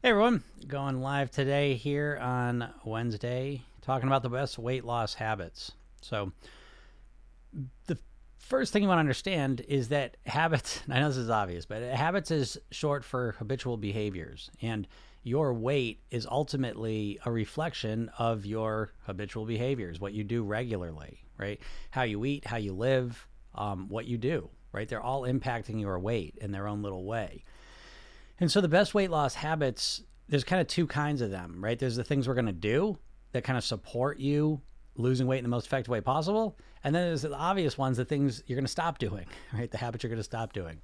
Hey everyone, going live today here on Wednesday, talking about the best weight loss habits. So, the first thing you want to understand is that habits, I know this is obvious, but habits is short for habitual behaviors. And your weight is ultimately a reflection of your habitual behaviors, what you do regularly, right? How you eat, how you live, um, what you do, right? They're all impacting your weight in their own little way. And so the best weight loss habits, there's kind of two kinds of them, right? There's the things we're going to do that kind of support you losing weight in the most effective way possible. And then there's the obvious ones, the things you're going to stop doing, right? The habits you're going to stop doing.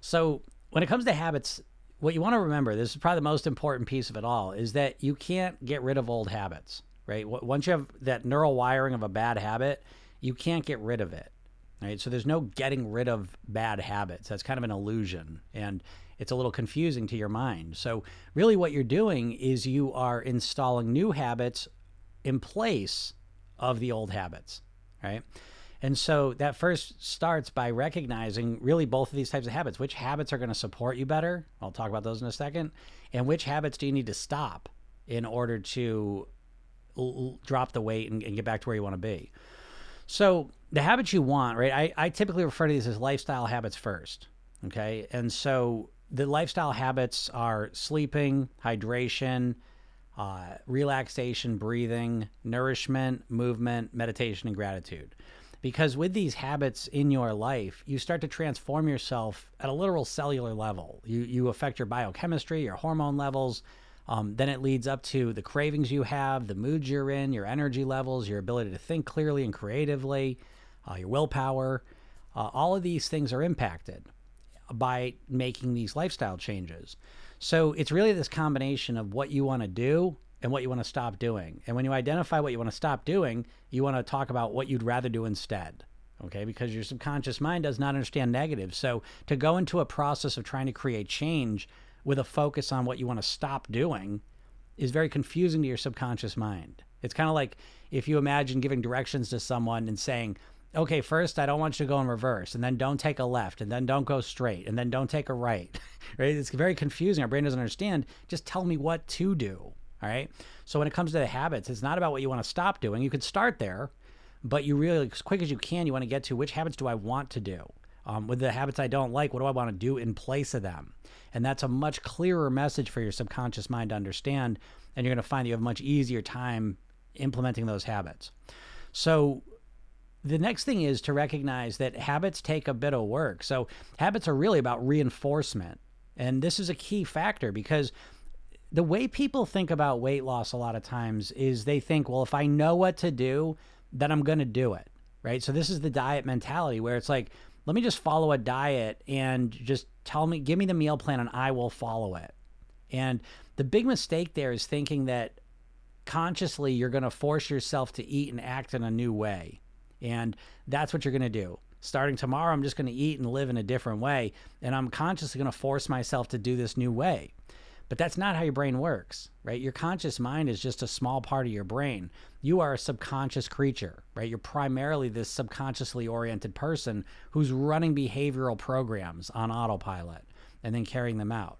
So when it comes to habits, what you want to remember, this is probably the most important piece of it all, is that you can't get rid of old habits, right? Once you have that neural wiring of a bad habit, you can't get rid of it. Right? So there's no getting rid of bad habits. That's kind of an illusion. And it's a little confusing to your mind. So, really, what you're doing is you are installing new habits in place of the old habits, right? And so that first starts by recognizing really both of these types of habits. Which habits are going to support you better? I'll talk about those in a second. And which habits do you need to stop in order to l- drop the weight and, and get back to where you want to be? So, the habits you want, right? I, I typically refer to these as lifestyle habits first. Okay. And so the lifestyle habits are sleeping, hydration, uh, relaxation, breathing, nourishment, movement, meditation, and gratitude. Because with these habits in your life, you start to transform yourself at a literal cellular level. You, you affect your biochemistry, your hormone levels. Um, then it leads up to the cravings you have, the moods you're in, your energy levels, your ability to think clearly and creatively, uh, your willpower. Uh, all of these things are impacted by making these lifestyle changes. So it's really this combination of what you want to do and what you want to stop doing. And when you identify what you want to stop doing, you want to talk about what you'd rather do instead. Okay, because your subconscious mind does not understand negative. So to go into a process of trying to create change with a focus on what you want to stop doing is very confusing to your subconscious mind. It's kind of like if you imagine giving directions to someone and saying, okay, first I don't want you to go in reverse, and then don't take a left, and then don't go straight, and then don't take a right. right? It's very confusing. Our brain doesn't understand. Just tell me what to do. All right. So when it comes to the habits, it's not about what you want to stop doing. You could start there, but you really, as quick as you can, you want to get to which habits do I want to do? Um, with the habits I don't like, what do I want to do in place of them? And that's a much clearer message for your subconscious mind to understand. And you're going to find you have much easier time implementing those habits. So the next thing is to recognize that habits take a bit of work. So habits are really about reinforcement. And this is a key factor because the way people think about weight loss a lot of times is they think, well, if I know what to do, then I'm going to do it. Right. So this is the diet mentality where it's like, let me just follow a diet and just tell me, give me the meal plan and I will follow it. And the big mistake there is thinking that consciously you're going to force yourself to eat and act in a new way. And that's what you're going to do. Starting tomorrow, I'm just going to eat and live in a different way. And I'm consciously going to force myself to do this new way. But that's not how your brain works, right? Your conscious mind is just a small part of your brain. You are a subconscious creature, right? You're primarily this subconsciously oriented person who's running behavioral programs on autopilot and then carrying them out.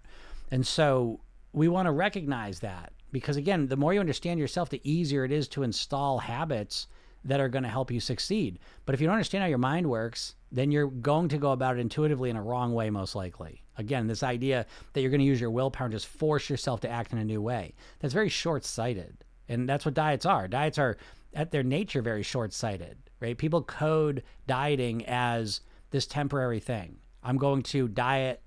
And so we want to recognize that because, again, the more you understand yourself, the easier it is to install habits that are going to help you succeed. But if you don't understand how your mind works, then you're going to go about it intuitively in a wrong way, most likely. Again, this idea that you're going to use your willpower and just force yourself to act in a new way, that's very short sighted. And that's what diets are. Diets are, at their nature, very short sighted, right? People code dieting as this temporary thing. I'm going to diet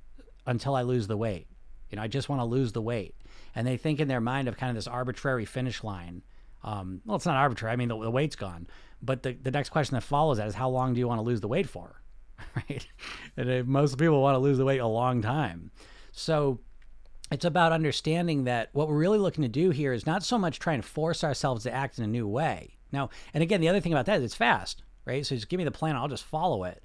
until I lose the weight. You know, I just want to lose the weight. And they think in their mind of kind of this arbitrary finish line um, well, it's not arbitrary. I mean, the, the weight's gone. But the, the next question that follows that is how long do you want to lose the weight for? right? And most people want to lose the weight a long time. So it's about understanding that what we're really looking to do here is not so much trying to force ourselves to act in a new way. Now, and again, the other thing about that is it's fast, right? So just give me the plan, I'll just follow it.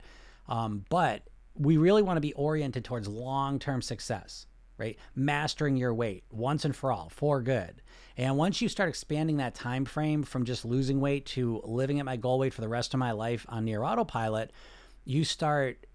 Um, but we really want to be oriented towards long term success right? Mastering your weight once and for all, for good. And once you start expanding that time frame from just losing weight to living at my goal weight for the rest of my life on near autopilot, you start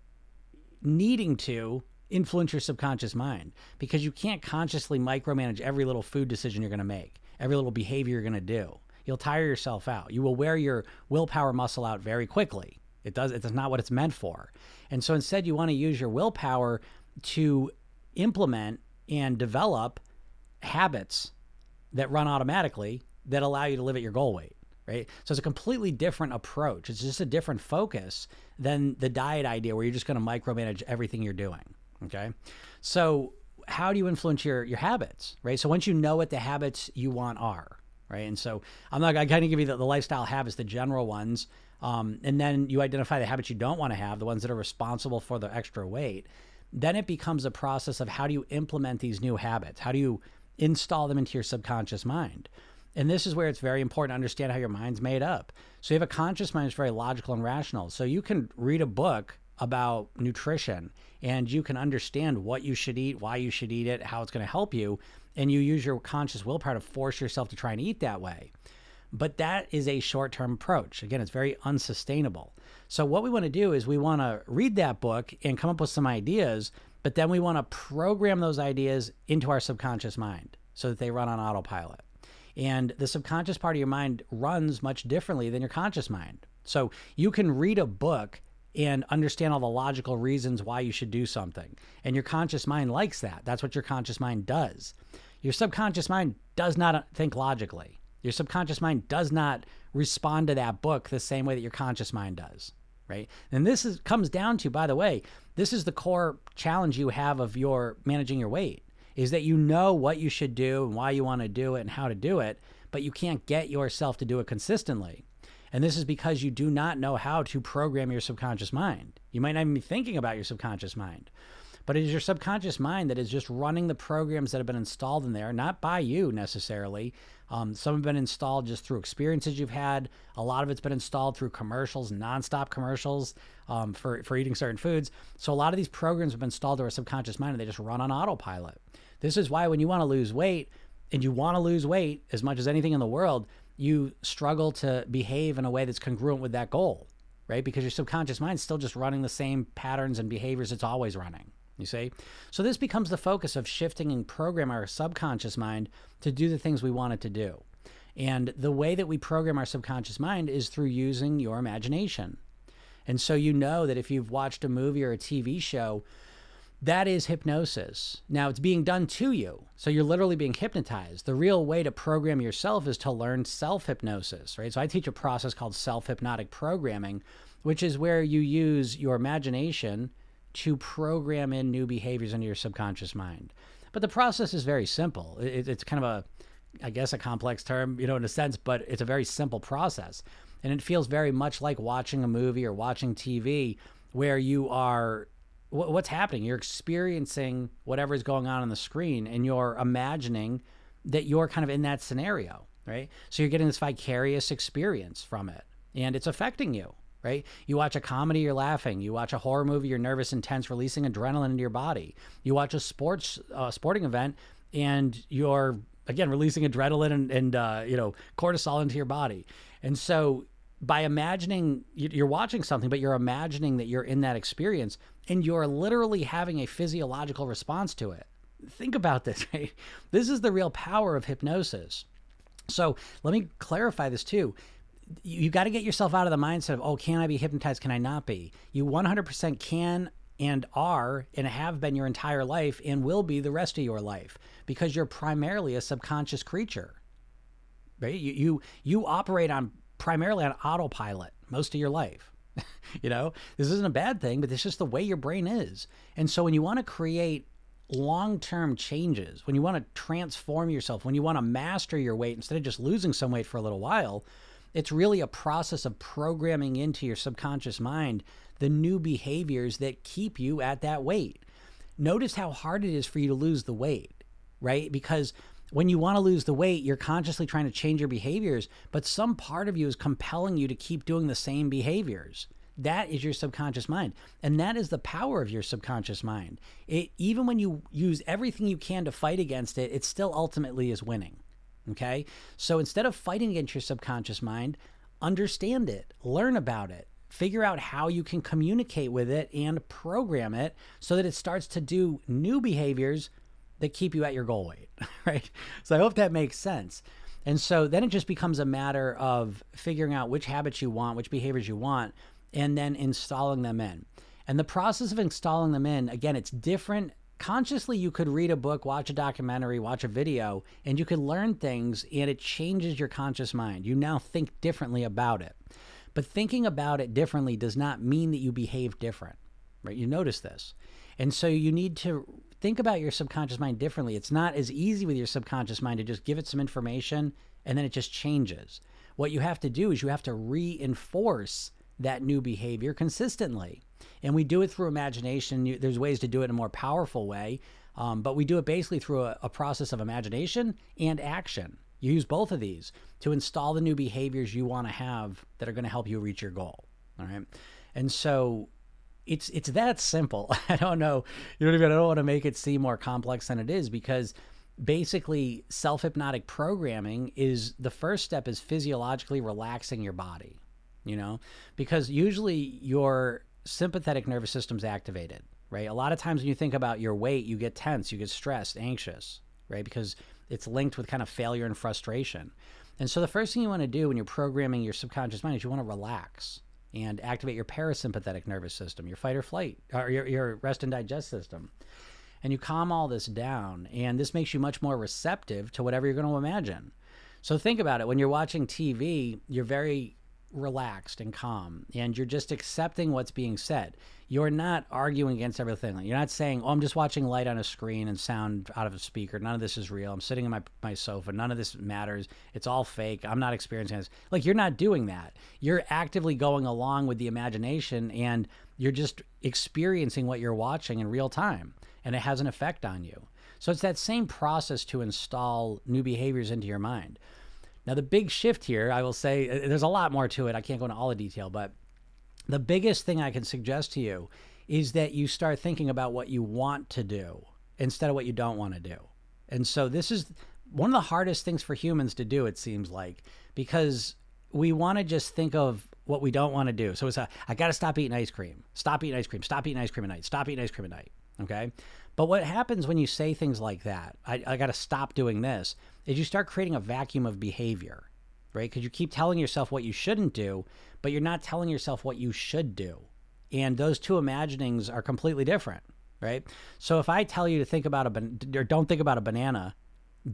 needing to influence your subconscious mind because you can't consciously micromanage every little food decision you're going to make, every little behavior you're going to do. You'll tire yourself out. You will wear your willpower muscle out very quickly. It does it's not what it's meant for. And so instead you want to use your willpower to implement and develop habits that run automatically that allow you to live at your goal weight right? So it's a completely different approach. It's just a different focus than the diet idea where you're just going to micromanage everything you're doing. Okay. So how do you influence your your habits, right? So once you know what the habits you want are, right? And so I'm not kind of give you the, the lifestyle habits, the general ones, um, and then you identify the habits you don't want to have, the ones that are responsible for the extra weight. Then it becomes a process of how do you implement these new habits? How do you install them into your subconscious mind? And this is where it's very important to understand how your mind's made up. So you have a conscious mind that's very logical and rational. So you can read a book about nutrition and you can understand what you should eat, why you should eat it, how it's going to help you, and you use your conscious willpower to force yourself to try and eat that way. But that is a short term approach. Again, it's very unsustainable. So, what we want to do is we want to read that book and come up with some ideas, but then we want to program those ideas into our subconscious mind so that they run on autopilot. And the subconscious part of your mind runs much differently than your conscious mind. So you can read a book and understand all the logical reasons why you should do something. And your conscious mind likes that. That's what your conscious mind does. Your subconscious mind does not uh, think logically. Your subconscious mind does not respond to that book the same way that your conscious mind does, right? And this is comes down to, by the way, this is the core challenge you have of your managing your weight is that you know what you should do and why you want to do it and how to do it, but you can't get yourself to do it consistently. And this is because you do not know how to program your subconscious mind. You might not even be thinking about your subconscious mind, but it is your subconscious mind that is just running the programs that have been installed in there, not by you necessarily. Um, some have been installed just through experiences you've had. A lot of it's been installed through commercials, nonstop commercials um, for, for eating certain foods. So a lot of these programs have been installed to our subconscious mind and they just run on autopilot. This is why when you want to lose weight and you want to lose weight as much as anything in the world, you struggle to behave in a way that's congruent with that goal, right? Because your subconscious mind's still just running the same patterns and behaviors it's always running. You see? So this becomes the focus of shifting and program our subconscious mind to do the things we want it to do. And the way that we program our subconscious mind is through using your imagination. And so you know that if you've watched a movie or a TV show, that is hypnosis. Now, it's being done to you. So you're literally being hypnotized. The real way to program yourself is to learn self hypnosis, right? So I teach a process called self hypnotic programming, which is where you use your imagination to program in new behaviors into your subconscious mind. But the process is very simple. it's kind of a, I guess, a complex term, you know, in a sense, but it's a very simple process. And it feels very much like watching a movie or watching TV where you are what's happening. You're experiencing whatever is going on on the screen, and you're imagining that you're kind of in that scenario, right? So you're getting this vicarious experience from it, and it's affecting you, right? You watch a comedy, you're laughing. You watch a horror movie, you're nervous and tense, releasing adrenaline into your body. You watch a sports uh, sporting event, and you're again releasing adrenaline and, and uh, you know cortisol into your body, and so by imagining you're watching something, but you're imagining that you're in that experience and you're literally having a physiological response to it. Think about this, right? This is the real power of hypnosis. So let me clarify this too. You got to get yourself out of the mindset of, oh, can I be hypnotized? Can I not be? You 100% can and are and have been your entire life and will be the rest of your life because you're primarily a subconscious creature. Right? You you you operate on primarily on autopilot most of your life. you know, this isn't a bad thing, but it's just the way your brain is. And so when you want to create long term changes, when you want to transform yourself, when you want to master your weight instead of just losing some weight for a little while, it's really a process of programming into your subconscious mind the new behaviors that keep you at that weight. Notice how hard it is for you to lose the weight, right? Because when you want to lose the weight, you're consciously trying to change your behaviors, but some part of you is compelling you to keep doing the same behaviors. That is your subconscious mind. And that is the power of your subconscious mind. It, even when you use everything you can to fight against it, it still ultimately is winning. Okay? So instead of fighting against your subconscious mind, understand it, learn about it, figure out how you can communicate with it and program it so that it starts to do new behaviors that keep you at your goal weight, right? So I hope that makes sense. And so then it just becomes a matter of figuring out which habits you want, which behaviors you want, and then installing them in. And the process of installing them in, again, it's different. Consciously, you could read a book, watch a documentary, watch a video, and you could learn things, and it changes your conscious mind. You now think differently about it. But thinking about it differently does not mean that you behave different, right? You notice this. And so you need to think about your subconscious mind differently. It's not as easy with your subconscious mind to just give it some information and then it just changes. What you have to do is you have to reinforce that new behavior consistently. And we do it through imagination. There's ways to do it in a more powerful way, um, but we do it basically through a, a process of imagination and action. You use both of these to install the new behaviors you want to have that are going to help you reach your goal. All right. And so it's it's that simple. I don't know. You know what I mean? I don't want to make it seem more complex than it is because basically self-hypnotic programming is the first step is physiologically relaxing your body, you know? Because usually your sympathetic nervous system's activated, right? A lot of times when you think about your weight, you get tense, you get stressed, anxious, right? Because it's linked with kind of failure and frustration. And so the first thing you want to do when you're programming your subconscious mind is you want to relax and activate your parasympathetic nervous system, your fight or flight, or your, your rest and digest system. And you calm all this down, and this makes you much more receptive to whatever you're going to imagine. So think about it. When you're watching TV, you're very relaxed and calm, and you're just accepting what's being said you're not arguing against everything. You're not saying, "Oh, I'm just watching light on a screen and sound out of a speaker. None of this is real. I'm sitting in my my sofa. None of this matters. It's all fake. I'm not experiencing this." Like you're not doing that. You're actively going along with the imagination and you're just experiencing what you're watching in real time and it has an effect on you. So it's that same process to install new behaviors into your mind. Now the big shift here, I will say uh, there's a lot more to it. I can't go into all the detail, but the biggest thing I can suggest to you is that you start thinking about what you want to do instead of what you don't want to do. And so this is one of the hardest things for humans to do, it seems like, because we want to just think of what we don't want to do. So it's a, I got to stop eating ice cream, stop eating ice cream, stop eating ice cream at night, stop eating ice cream at night. Okay. But what happens when you say things like that, I, I got to stop doing this, is you start creating a vacuum of behavior, right? Because you keep telling yourself what you shouldn't do, but you're not telling yourself what you should do. And those two imaginings are completely different, right? So if I tell you to think about a ban- or don't think about a banana,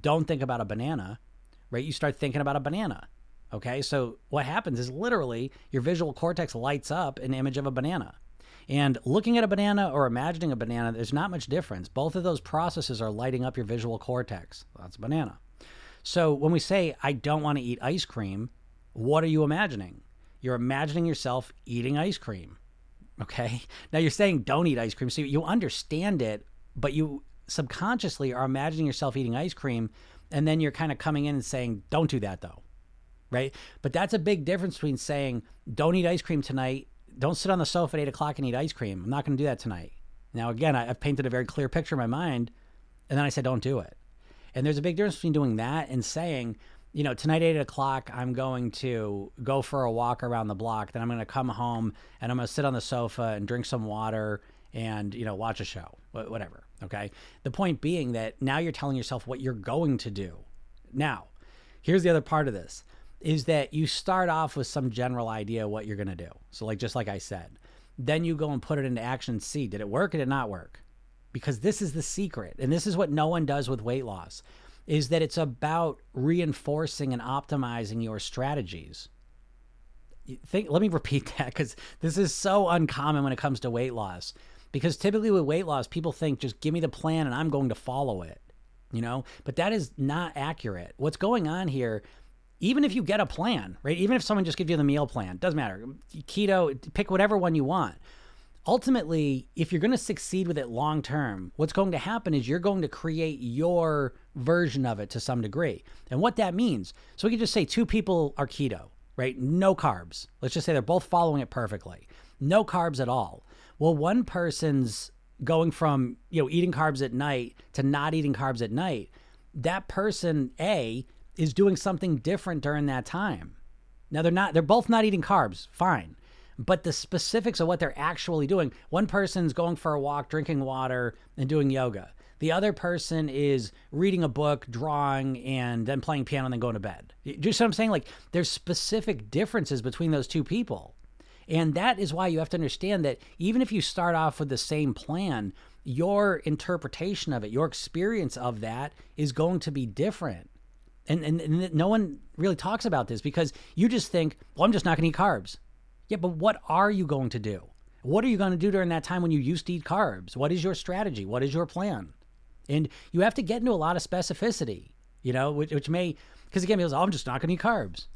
don't think about a banana, right? You start thinking about a banana. Okay? So what happens is literally your visual cortex lights up an image of a banana. And looking at a banana or imagining a banana, there's not much difference. Both of those processes are lighting up your visual cortex. That's a banana. So when we say, I don't want to eat ice cream, what are you imagining? You're imagining yourself eating ice cream. Okay. Now you're saying don't eat ice cream. So you understand it, but you subconsciously are imagining yourself eating ice cream. And then you're kind of coming in and saying, don't do that though. Right. But that's a big difference between saying, don't eat ice cream tonight. Don't sit on the sofa at eight o'clock and eat ice cream. I'm not going to do that tonight. Now, again, I, have painted a very clear picture in my mind. And then I said, don't do it. And there's a big difference between doing that and saying, you know, tonight at eight o'clock, I'm going to go for a walk around the block. Then I'm going to come home and I'm going to sit on the sofa and drink some water and, you know, watch a show, whatever. Okay. The point being that now you're telling yourself what you're going to do. Now, here's the other part of this is that you start off with some general idea what you're going to do. So, like, just like I said, then you go and put it into action. See, did it work or did it not work? Because this is the secret. And this is what no one does with weight loss is that it's about reinforcing and optimizing your strategies. Think, let me repeat that because this is so uncommon when it comes to weight loss. Because typically with weight loss, people think just give me the plan and I'm going to follow it, you know? But that is not accurate. What's going on here, even if you get a plan, right? Even if someone just gives you the meal plan, doesn't matter. Keto, pick whatever one you want ultimately, if you're going to succeed with it long term, what's going to happen is you're going to create your version of it to some degree. And what that means, so we could just say two people are keto, right? No carbs. Let's just say they're both following it perfectly. No carbs at all. Well, one person's going from, you know, eating carbs at night to not eating carbs at night. That person A is doing something different during that time. Now they're not they're both not eating carbs. Fine but the specifics of what they're actually doing. One person's going for a walk, drinking water, and doing yoga. The other person is reading a book, drawing, and then playing piano and then going to bed. Do you see what I'm saying? Like there's specific differences between those two people. And that is why you have to understand that even if you start off with the same plan, your interpretation of it, your experience of that is going to be different. And, and, and no one really talks about this because you just think, well, I'm just not going to eat carbs. Yeah, but what are you going to do? What are you going to do during that time when you used to eat carbs? What is your strategy? What is your plan? And you have to get into a lot of specificity, you know, which, which may, because again, people say, oh, I'm just not going to eat carbs.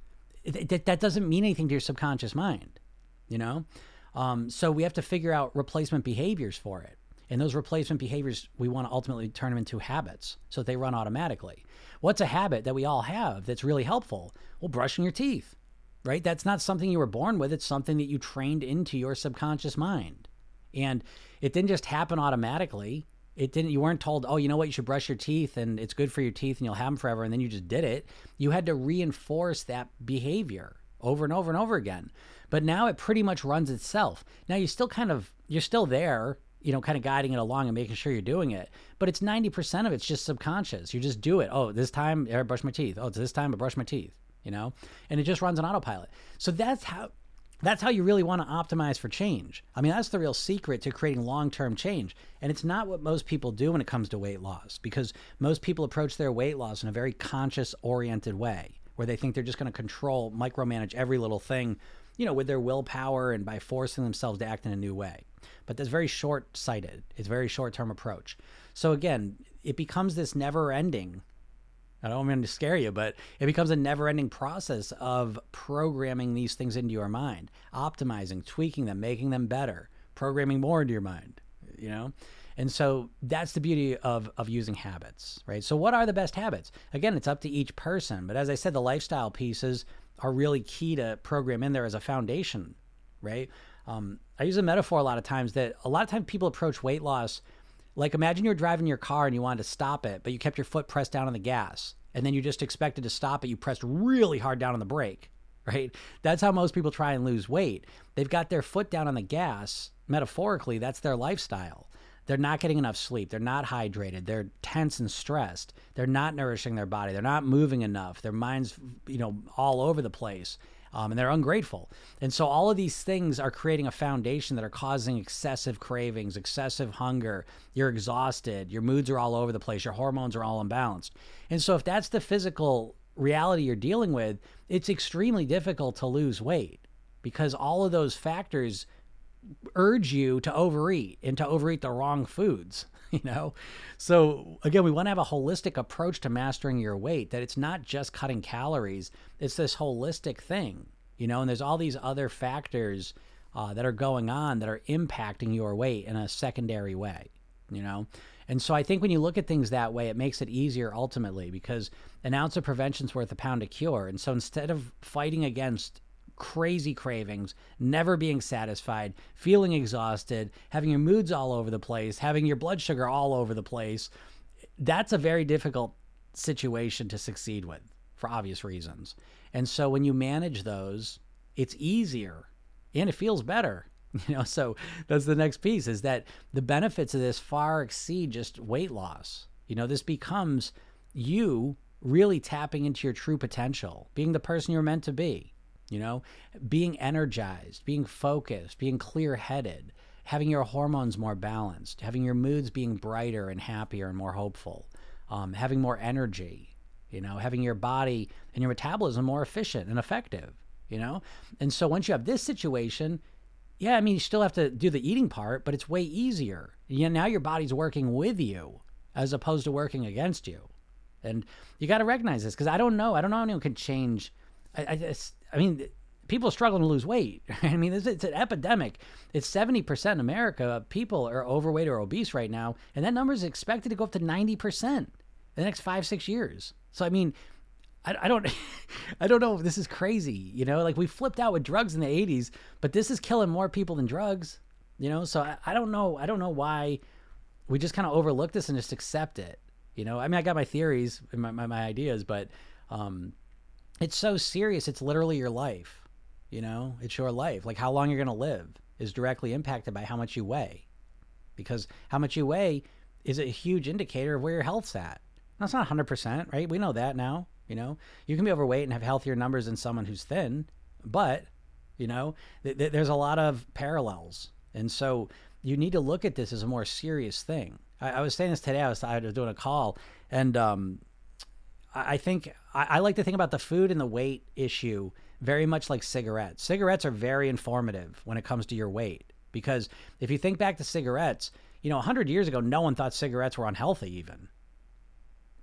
That, that doesn't mean anything to your subconscious mind, you know? Um, so we have to figure out replacement behaviors for it. And those replacement behaviors, we want to ultimately turn them into habits so they run automatically. What's a habit that we all have that's really helpful? Well, brushing your teeth, right? That's not something you were born with, it's something that you trained into your subconscious mind. And it didn't just happen automatically. It didn't, you weren't told, oh, you know what, you should brush your teeth and it's good for your teeth and you'll have them forever. And then you just did it. You had to reinforce that behavior over and over and over again. But now it pretty much runs itself. Now you still kind of, you're still there you know, kind of guiding it along and making sure you're doing it. But it's 90% of it's just subconscious. You just do it. Oh, this time I brush my teeth. Oh, it's this time I brush my teeth, you know? And it just runs on autopilot. So that's how that's how you really want to optimize for change. I mean, that's the real secret to creating long-term change. And it's not what most people do when it comes to weight loss because most people approach their weight loss in a very conscious oriented way where they think they're just going to control, micromanage every little thing, you know, with their willpower and by forcing themselves to act in a new way but that's very short sighted. It's very short term approach. So again, it becomes this never ending. I don't mean to scare you, but it becomes a never ending process of programming these things into your mind, optimizing, tweaking them, making them better, programming more into your mind, you know? And so that's the beauty of, of using habits, right? So, what are the best habits? Again, it's up to each person. But as I said, the lifestyle pieces are really key to program in there as a foundation, right? Um, I use a metaphor a lot of times that a lot of times people approach weight loss like imagine you're driving your car and you wanted to stop it, but you kept your foot pressed down on the gas, and then you just expected to stop it. You pressed really hard down on the brake, right? That's how most people try and lose weight. They've got their foot down on the gas. Metaphorically, that's their lifestyle. They're not getting enough sleep. They're not hydrated. They're tense and stressed. They're not nourishing their body. They're not moving enough. Their mind's, you know, all over the place um, and they're ungrateful. And so all of these things are creating a foundation that are causing excessive cravings, excessive hunger. You're exhausted. Your moods are all over the place. Your hormones are all imbalanced. And so if that's the physical reality you're dealing with, it's extremely difficult to lose weight because all of those factors urge you to overeat and to overeat the wrong foods. you know? So again, we want to have a holistic approach to mastering your weight, that it's not just cutting calories, it's this holistic thing, you know, and there's all these other factors uh, that are going on that are impacting your weight in a secondary way, you know? And so I think when you look at things that way, it makes it easier ultimately because an ounce of prevention's worth a pound of cure. And so instead of fighting against crazy cravings, never being satisfied, feeling exhausted, having your moods all over the place, having your blood sugar all over the place. That's a very difficult situation to succeed with for obvious reasons. And so when you manage those, it's easier and it feels better. You know, so that's the next piece is that the benefits of this far exceed just weight loss. You know, this becomes you really tapping into your true potential, being the person you're meant to be you know, being energized, being focused, being clear headed, having your hormones more balanced, having your moods being brighter and happier and more hopeful, um, having more energy, you know, having your body and your metabolism more efficient and effective, you know? And so once you have this situation, yeah, I mean, you still have to do the eating part, but it's way easier. You know, now your body's working with you as opposed to working against you. And you got to recognize this because I don't know. I don't know how anyone can change. I, I I mean, people are struggling to lose weight. I mean, it's, it's an epidemic. It's 70% in America. People are overweight or obese right now, and that number is expected to go up to 90% in the next five, six years. So, I mean, I, I don't, I don't know if this is crazy. You know, like we flipped out with drugs in the 80s, but this is killing more people than drugs. You know, so I, I don't know. I don't know why we just kind of overlook this and just accept it. You know, I mean, I got my theories and my, my, my ideas, but um, it's so serious. It's literally your life. You know, it's your life. Like how long you're going to live is directly impacted by how much you weigh. Because how much you weigh is a huge indicator of where your health's at. That's not 100%, right? We know that now. You know, you can be overweight and have healthier numbers than someone who's thin, but, you know, th- th- there's a lot of parallels. And so you need to look at this as a more serious thing. I, I was saying this today. I was, I was doing a call, and um, I, think I, I like to think about the food and the weight issue very much like cigarettes. Cigarettes are very informative when it comes to your weight because if you think back to cigarettes, you know, 100 years ago, no one thought cigarettes were unhealthy, even.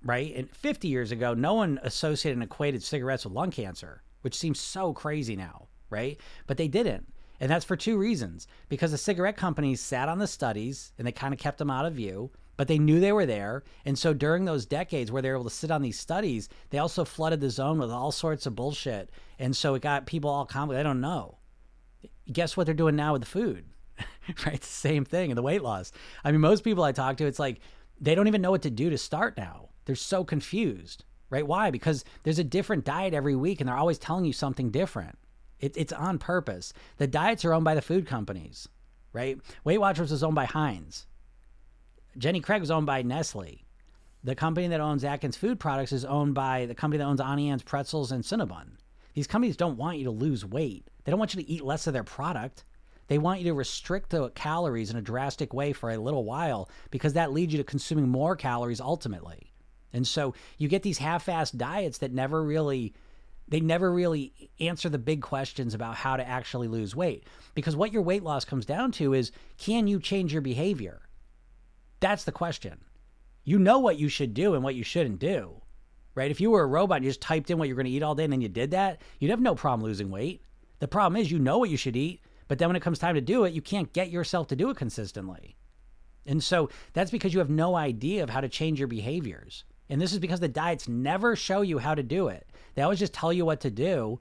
Right? And 50 years ago, no one associated and equated cigarettes with lung cancer, which seems so crazy now, right? But they didn't. And that's for two reasons. Because the cigarette companies sat on the studies and they kind of kept them out of view, but they knew they were there. And so during those decades where they were able to sit on these studies, they also flooded the zone with all sorts of bullshit. And so it got people all complicated. I don't know. Guess what they're doing now with the food? right? The same thing in the weight loss. I mean, most people I talk to, it's like they don't even know what to do to start now. They're so confused, right? Why? Because there's a different diet every week and they're always telling you something different. It, it's on purpose. The diets are owned by the food companies, right? Weight Watchers is owned by Heinz. Jenny Craig was owned by Nestle. The company that owns Atkins Food Products is owned by the company that owns Auntie Anne's Pretzels and Cinnabon. These companies don't want you to lose weight. They don't want you to eat less of their product. They want you to restrict the calories in a drastic way for a little while because that leads you to consuming more calories ultimately. And so you get these half-assed diets that never really they never really answer the big questions about how to actually lose weight. Because what your weight loss comes down to is can you change your behavior? That's the question. You know what you should do and what you shouldn't do, right? If you were a robot and you just typed in what you're going to eat all day and then you did that, you'd have no problem losing weight. The problem is you know what you should eat, but then when it comes time to do it, you can't get yourself to do it consistently. And so that's because you have no idea of how to change your behaviors. And this is because the diets never show you how to do it. They always just tell you what to do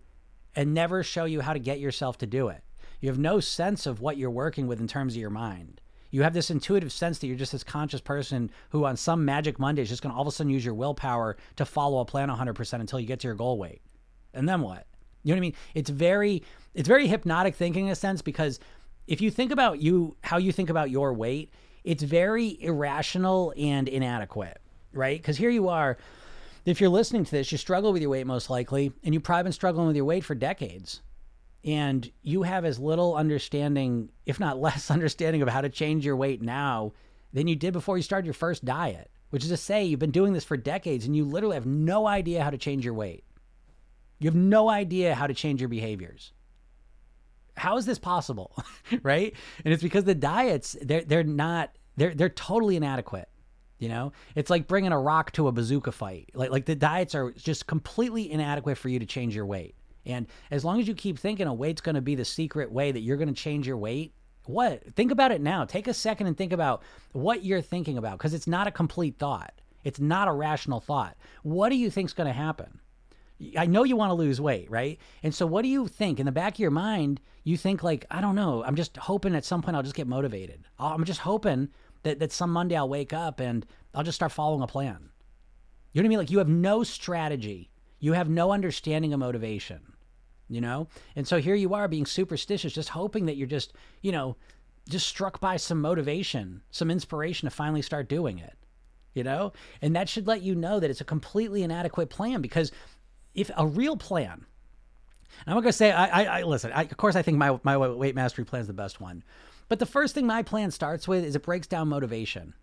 and never show you how to get yourself to do it. You have no sense of what you're working with in terms of your mind. You have this intuitive sense that you're just this conscious person who, on some magic Monday, is just going to all of a sudden use your willpower to follow a plan 100% until you get to your goal weight. And then what? You know what I mean? It's very, it's very hypnotic thinking in a sense because if you think about you, how you think about your weight, it's very irrational and inadequate, right? Because here you are if you're listening to this, you struggle with your weight most likely, and you've probably been struggling with your weight for decades. And you have as little understanding, if not less understanding, of how to change your weight now than you did before you started your first diet, which is to say, you've been doing this for decades and you literally have no idea how to change your weight. You have no idea how to change your behaviors. How is this possible? right? And it's because the diets, they're, they're not, they're, they're totally inadequate. You know, it's like bringing a rock to a bazooka fight. Like like the diets are just completely inadequate for you to change your weight. And as long as you keep thinking a weight's going to be the secret way that you're going to change your weight, what? Think about it now. Take a second and think about what you're thinking about because it's not a complete thought. It's not a rational thought. What do you think's going to happen? I know you want to lose weight, right? And so what do you think in the back of your mind? You think like, I don't know, I'm just hoping at some point I'll just get motivated. I'm just hoping that, that some Monday I'll wake up and I'll just start following a plan. You know what I mean? Like you have no strategy. You have no understanding of motivation, you know? And so here you are being superstitious, just hoping that you're just, you know, just struck by some motivation, some inspiration to finally start doing it, you know? And that should let you know that it's a completely inadequate plan because if a real plan, I'm not going to say, I, I, I listen, I, of course, I think my, my weight mastery plan is the best one. But the first thing my plan starts with is it breaks down motivation,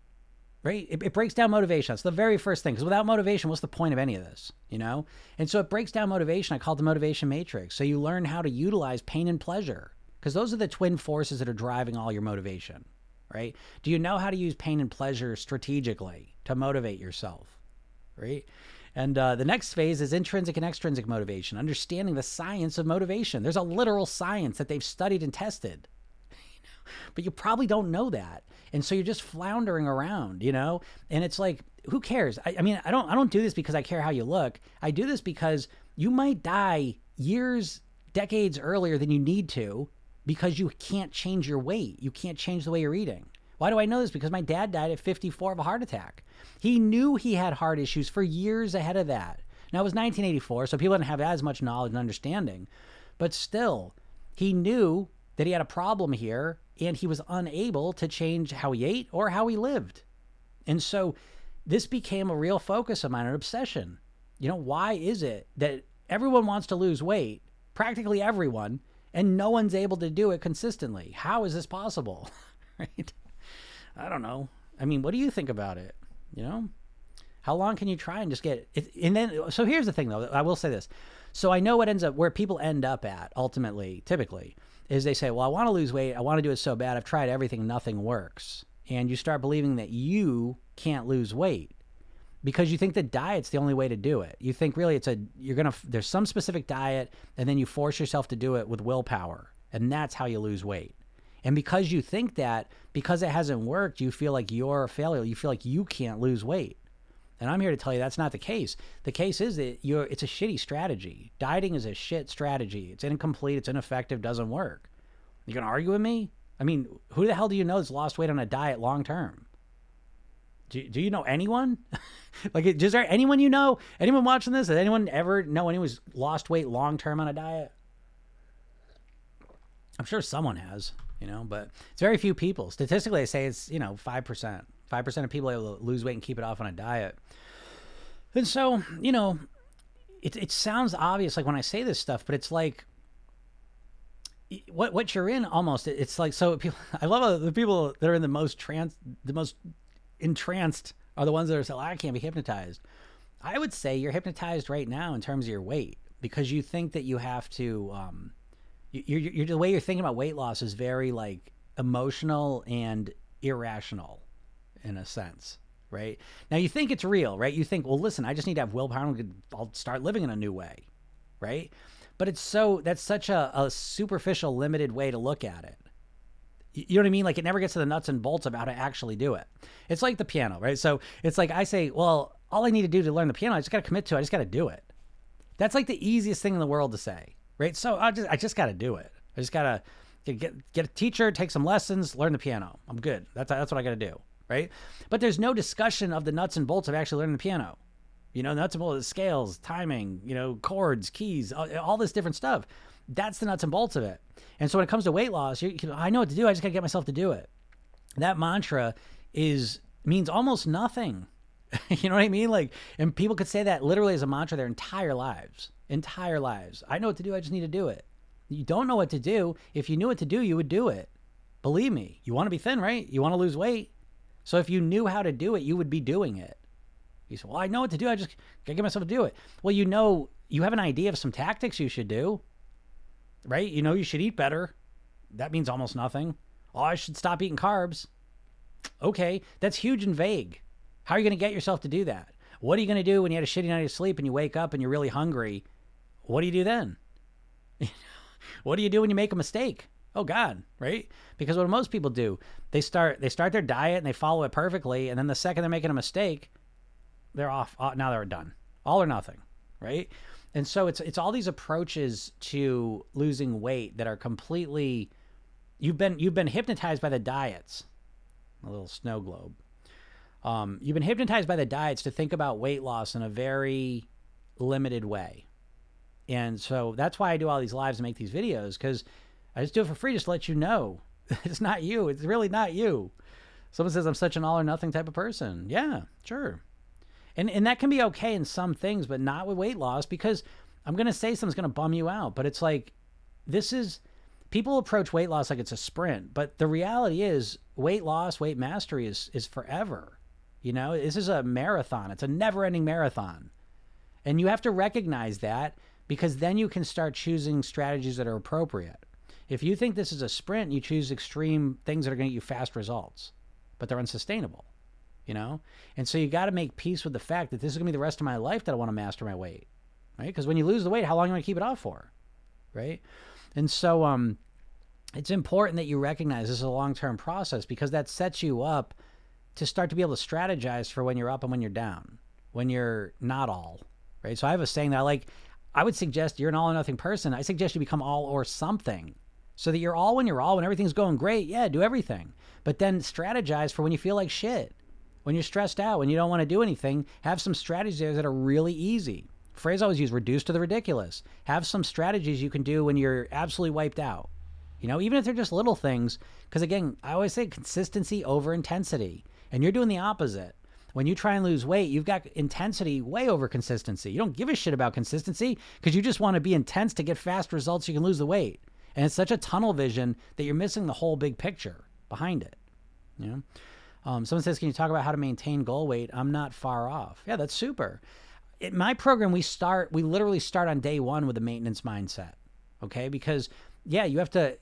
right? It, it breaks down motivation. That's the very first thing. Because without motivation, what's the point of any of this, you know? And so it breaks down motivation. I call it the motivation matrix. So you learn how to utilize pain and pleasure because those are the twin forces that are driving all your motivation, right? Do you know how to use pain and pleasure strategically to motivate yourself, right? And uh, the next phase is intrinsic and extrinsic motivation, understanding the science of motivation. There's a literal science that they've studied and tested but you probably don't know that. And so you're just floundering around, you know? And it's like, who cares? I, I mean, I don't I don't do this because I care how you look. I do this because you might die years, decades earlier than you need to because you can't change your weight. You can't change the way you're eating. Why do I know this? Because my dad died at 54 of a heart attack. He knew he had heart issues for years ahead of that. Now it was 1984, so people didn't have as much knowledge and understanding. But still, he knew that he had a problem here and he was unable to change how he ate or how he lived. And so this became a real focus of mine, an obsession. You know, why is it that everyone wants to lose weight, practically everyone, and no one's able to do it consistently? How is this possible? right? I don't know. I mean, what do you think about it? You know, how long can you try and just get it? And then, so here's the thing though, I will say this. So I know what ends up, where people end up at ultimately, typically, is they say, well, I want to lose weight. I want to do it so bad. I've tried everything. Nothing works. And you start believing that you can't lose weight because you think that diet's the only way to do it. You think really it's a, you're going to, there's some specific diet and then you force yourself to do it with willpower. And that's how you lose weight. And because you think that, because it hasn't worked, you feel like you're a failure. You feel like you can't lose weight. And I'm here to tell you that's not the case. The case is that you're it's a shitty strategy. Dieting is a shit strategy. It's incomplete, it's ineffective, doesn't work. You gonna argue with me? I mean, who the hell do you know that's lost weight on a diet long term? Do, do you know anyone? like, is there anyone you know? Anyone watching this? Has anyone ever know anyone's lost weight long term on a diet? I'm sure someone has, you know, but it's very few people. Statistically, they say it's, you know, 5%. 5% of people able to lose weight and keep it off on a diet. And so, you know, it, it sounds obvious like when I say this stuff, but it's like what what you're in almost it's like so people I love the people that are in the most trans the most entranced are the ones that are saying I can't be hypnotized. I would say you're hypnotized right now in terms of your weight because you think that you have to um you're, you're, the way you're thinking about weight loss is very like emotional and irrational in a sense, right? Now you think it's real, right? You think, well, listen, I just need to have willpower and I'll start living in a new way, right? But it's so that's such a, a superficial, limited way to look at it. You know what I mean? Like it never gets to the nuts and bolts of how to actually do it. It's like the piano, right? So it's like I say, well, all I need to do to learn the piano, I just got to commit to it. I just got to do it. That's like the easiest thing in the world to say, right? So I just I just got to do it. I just got to get get a teacher, take some lessons, learn the piano. I'm good. That's that's what I got to do right? But there's no discussion of the nuts and bolts of actually learning the piano. You know, nuts and bolts, scales, timing, you know, chords, keys, all, all, this different stuff. That's the nuts and bolts of it. And so when it comes to weight loss, you, I know what to do. I just got to get myself to do it. That mantra is means almost nothing. you know what I mean? Like, and people could say that literally as a mantra their entire lives, entire lives. I know what to do. I just need to do it. You don't know what to do. If you knew what to do, you would do it. Believe me, you want to be thin, right? You want to lose weight. So if you knew how to do it, you would be doing it. You said, Well, I know what to do. I just gotta get myself to do it. Well, you know, you have an idea of some tactics you should do, right? You know, you should eat better. That means almost nothing. Oh, I should stop eating carbs. Okay, that's huge and vague. How are you to get yourself to do that? What are you to do when you had a shitty night of sleep and you wake up and you're really hungry? What do you do then? what do you do when you make a mistake? Oh god right? Because what most people do they start they start their diet and they follow it perfectly and then the second they're making a mistake they're off uh, now they're done. All or nothing right? And so it's it's all these approaches to losing weight that are completely you've been you've been hypnotized by the diets. A little snow globe. Um, you've been hypnotized by the diets to think about weight loss in a very limited way. And so that's why i do all these lives and make these videos because I just do it for free just to let you know. It's not you. It's really not you. Someone says I'm such an all or nothing type of person. Yeah, sure. And and that can be okay in some things, but not with weight loss because I'm gonna say something's gonna bum you out. But it's like this is people approach weight loss like it's a sprint, but the reality is weight loss, weight mastery is is forever. You know, this is a marathon. It's a never-ending marathon. And you have to recognize that because then you can start choosing strategies that are appropriate. If you think this is a sprint, you choose extreme things that are going to get you fast results, but they're unsustainable, you know? And so you got to make peace with the fact that this is going to be the rest of my life that I want to master my weight, right? Because when you lose the weight, how long are you going to keep it off for, right? And so um, it's important that you recognize this is a long term process because that sets you up to start to be able to strategize for when you're up and when you're down, when you're not all, right? So I have a saying that I like, I would suggest you're an all or nothing person. I suggest you become all or something so that you're all when you're all when everything's going great yeah do everything but then strategize for when you feel like shit when you're stressed out when you don't want to do anything have some strategies that are really easy Phrase I always use reduce to the ridiculous. Have some strategies you can do when you're absolutely wiped out. You know, even if they're just little things. Because again, I always say consistency over intensity. And you're doing the opposite. When you try and lose weight, you've got intensity way over consistency. You don't give a shit about consistency because you just want to be intense to get fast results so you can lose the weight. And it's such a tunnel vision that you're missing the whole big picture behind it. You know? Um, someone says, "Can you talk about how to maintain goal weight?" I'm not far off. Yeah, that's super. In my program, we start. We literally start on day one with a maintenance mindset. Okay, because yeah, you have to.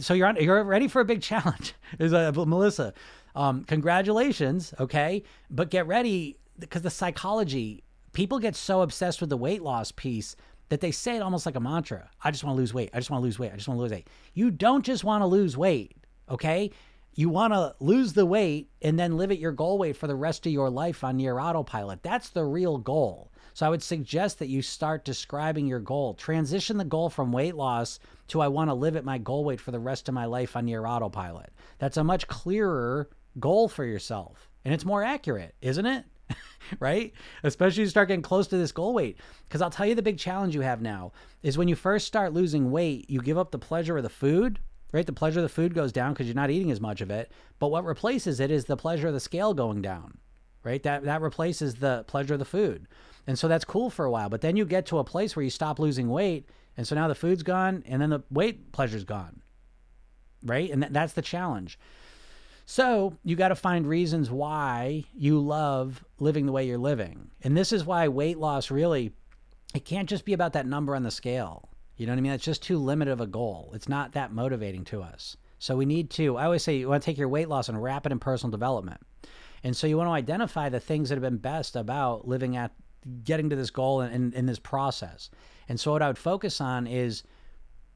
so you're on. You're ready for a big challenge. Is uh, Melissa? Um, congratulations. Okay, but get ready because the psychology. People get so obsessed with the weight loss piece that they say it almost like a mantra. I just want to lose weight. I just want to lose weight. I just want to lose weight. You don't just want to lose weight. Okay you want to lose the weight and then live at your goal weight for the rest of your life on near autopilot. That's the real goal. So I would suggest that you start describing your goal. Transition the goal from weight loss to I want to live at my goal weight for the rest of my life on near autopilot. That's a much clearer goal for yourself. And it's more accurate, isn't it? right? Especially you start getting close to this goal weight. Because I'll tell you the big challenge you have now is when you first start losing weight, you give up the pleasure of the food right? The pleasure of the food goes down because you're not eating as much of it. But what replaces it is the pleasure of the scale going down, right? That that replaces the pleasure of the food, and so that's cool for a while. But then you get to a place where you stop losing weight, and so now the food's gone, and then the weight pleasure's gone, right? And th- that's the challenge. So you got to find reasons why you love living the way you're living, and this is why weight loss really it can't just be about that number on the scale you know what I mean? It's just too limited of a goal. It's not that motivating to us. So we need to, I always say, you want to take your weight loss and wrap it in personal development. And so you want to identify the things that have been best about living at getting to this goal and in this process. And so what I would focus on is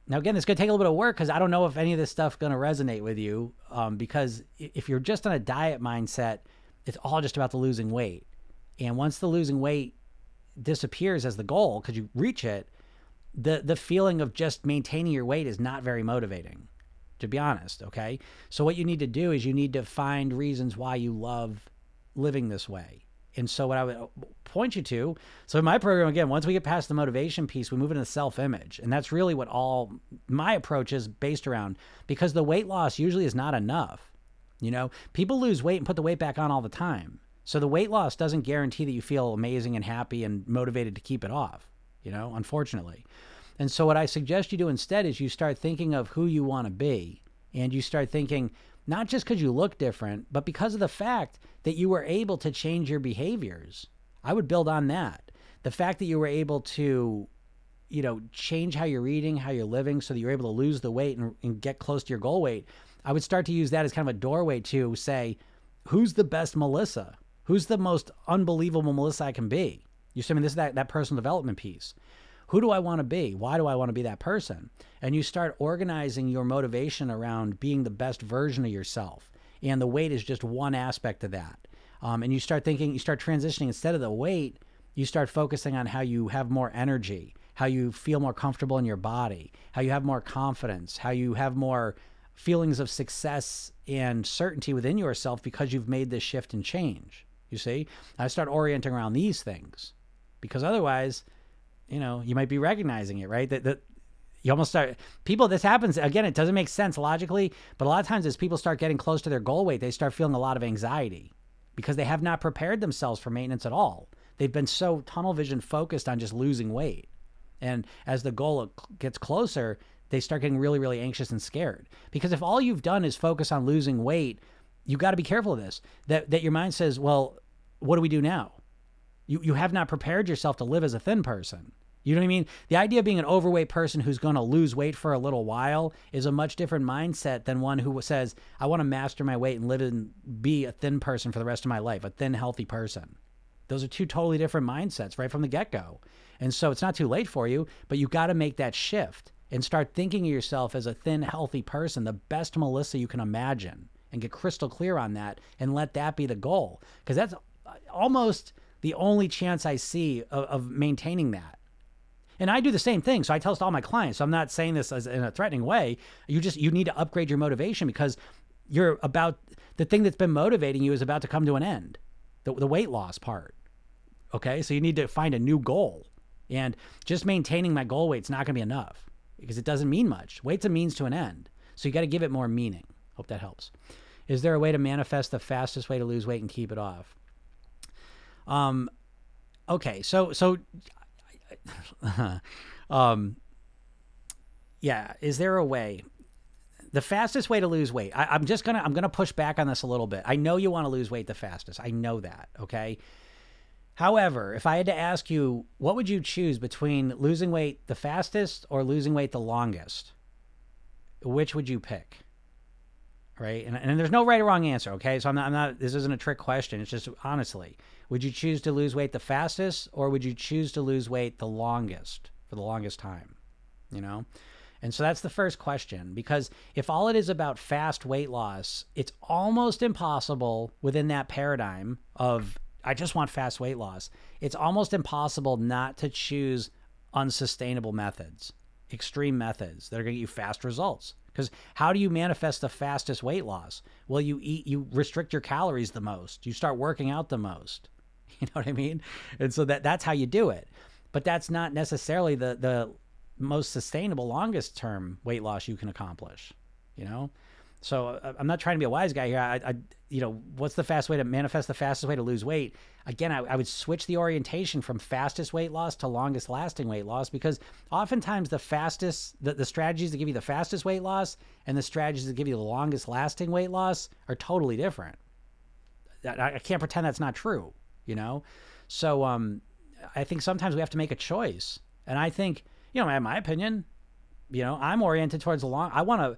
now again, going to take a little bit of work because I don't know if any of this stuff going to resonate with you. Um, because if you're just on a diet mindset, it's all just about the losing weight. And once the losing weight disappears as the goal, because you reach it, the the feeling of just maintaining your weight is not very motivating to be honest okay so what you need to do is you need to find reasons why you love living this way and so what i would uh, point you to so in my program again once we get past the motivation piece we move into self-image. And that's really what all my approach is based around because the weight loss usually is not enough you know? People lose weight and put the weight back on all the time. So the weight loss doesn't guarantee that you feel amazing and happy and motivated to keep it off you know, unfortunately. And so what I suggest you do instead is you start thinking of who you want to be and you start thinking not just because you look different, but because of the fact that you were able to change your behaviors. I would build on that. The fact that you were able to, you know, change how you're eating, how you're living, so that you're able to lose the weight and, and get close to your goal weight. I would start to use that as kind of a doorway to say, who's the best Melissa? Who's the most unbelievable Melissa I can be? You see, I mean, this is that, that personal development piece. Who do I want to be? Why do I want to be that person? And you start organizing your motivation around being the best version of yourself. And the weight is just one aspect of that. Um, and you start thinking, you start transitioning instead of the weight, you start focusing on how you have more energy, how you feel more comfortable in your body, how you have more confidence, how you have more feelings of success and certainty within yourself because you've made this shift and change. You see, I start orienting around these things because otherwise, you know, you might be recognizing it, right? That, that you almost start people this happens again it doesn't make sense logically but a lot of times as people start getting close to their goal weight they start feeling a lot of anxiety because they have not prepared themselves for maintenance at all. They've been so tunnel vision focused on just losing weight. And as the goal gets closer they start getting really really anxious and scared. Because if all you've done is focus on losing weight you got to be careful of this that that your mind says well what do we do now you, you have not prepared yourself to live as a thin person. You know what I mean? The idea of being an overweight person who's going to lose weight for a little while is a much different mindset than one who says, I want to master my weight and live and be a thin person for the rest of my life, a thin, healthy person. Those are two totally different mindsets right from the get go. And so it's not too late for you, but you got to make that shift and start thinking of yourself as a thin, healthy person, the best Melissa you can imagine, and get crystal clear on that and let that be the goal. Because that's uh, almost the only chance I see of, of maintaining that. And I do the same thing. So I tell this to all my clients. So I'm not saying this as in a threatening way. You just you need to upgrade your motivation because you're about the thing that's been motivating you is about to come to an end. The, the weight loss part. Okay. So you need to find a new goal. And just maintaining my goal weight's not going to be enough because it doesn't mean much. Weight's a means to an end. So you got to give it more meaning. Hope that helps. Is there a way to manifest the fastest way to lose weight and keep it off? Um, okay. So, so, um, yeah. Is there a way? The fastest way to lose weight. I, I'm just gonna I'm gonna push back on this a little bit. I know you want to lose weight the fastest. I know that. Okay. However, if I had to ask you, what would you choose between losing weight the fastest or losing weight the longest? Which would you pick? Right? And, and there's no right or wrong answer, okay? So I'm not, I'm not, this isn't a trick question. It's just honestly, would you choose to lose weight the fastest or would you choose to lose weight the longest for the longest time? You know? And so that's the first question because if all it is about fast weight loss, it's almost impossible within that paradigm of I just want fast weight loss. It's almost impossible not to choose unsustainable methods, extreme methods that are going to get you fast results. Because how do you manifest the fastest weight loss? Well, you eat, you restrict your calories the most. You start working out the most. You know what I mean? And so that that's how you do it. But that's not necessarily the the most sustainable, longest term weight loss you can accomplish. You know, so uh, I'm not trying to be a wise guy here. I, I, you know, what's the fast way to manifest the fastest way to lose weight? Again, I, I, would switch the orientation from fastest weight loss to longest lasting weight loss because oftentimes the fastest, the, the strategies that give you the fastest weight loss and the strategies that give you the longest lasting weight loss are totally different. I, I can't pretend that's not true, you know? So um, I think sometimes we have to make a choice. And I think, you know, in my opinion, you know, I'm oriented towards the long, I want to,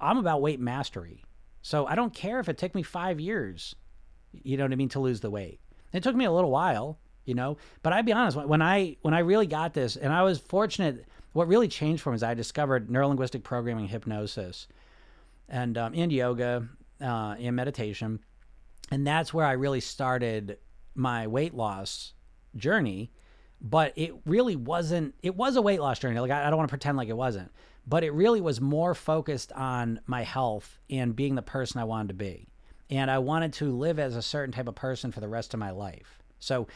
I'm about weight mastery. So I don't care if it took me five years, you know what I mean, to lose the weight. It took me a little while, you know, but I'd be honest, when I when I really got this, and I was fortunate, what really changed for me is I discovered neurolinguistic programming, hypnosis, and um, and yoga, uh, and meditation, and that's where I really started my weight loss journey. But it really wasn't. It was a weight loss journey. Like I, I don't want to pretend like it wasn't but it really was more focused on my health and being the person I wanted to be. And I wanted to live as a certain type of person for the rest of my life. So,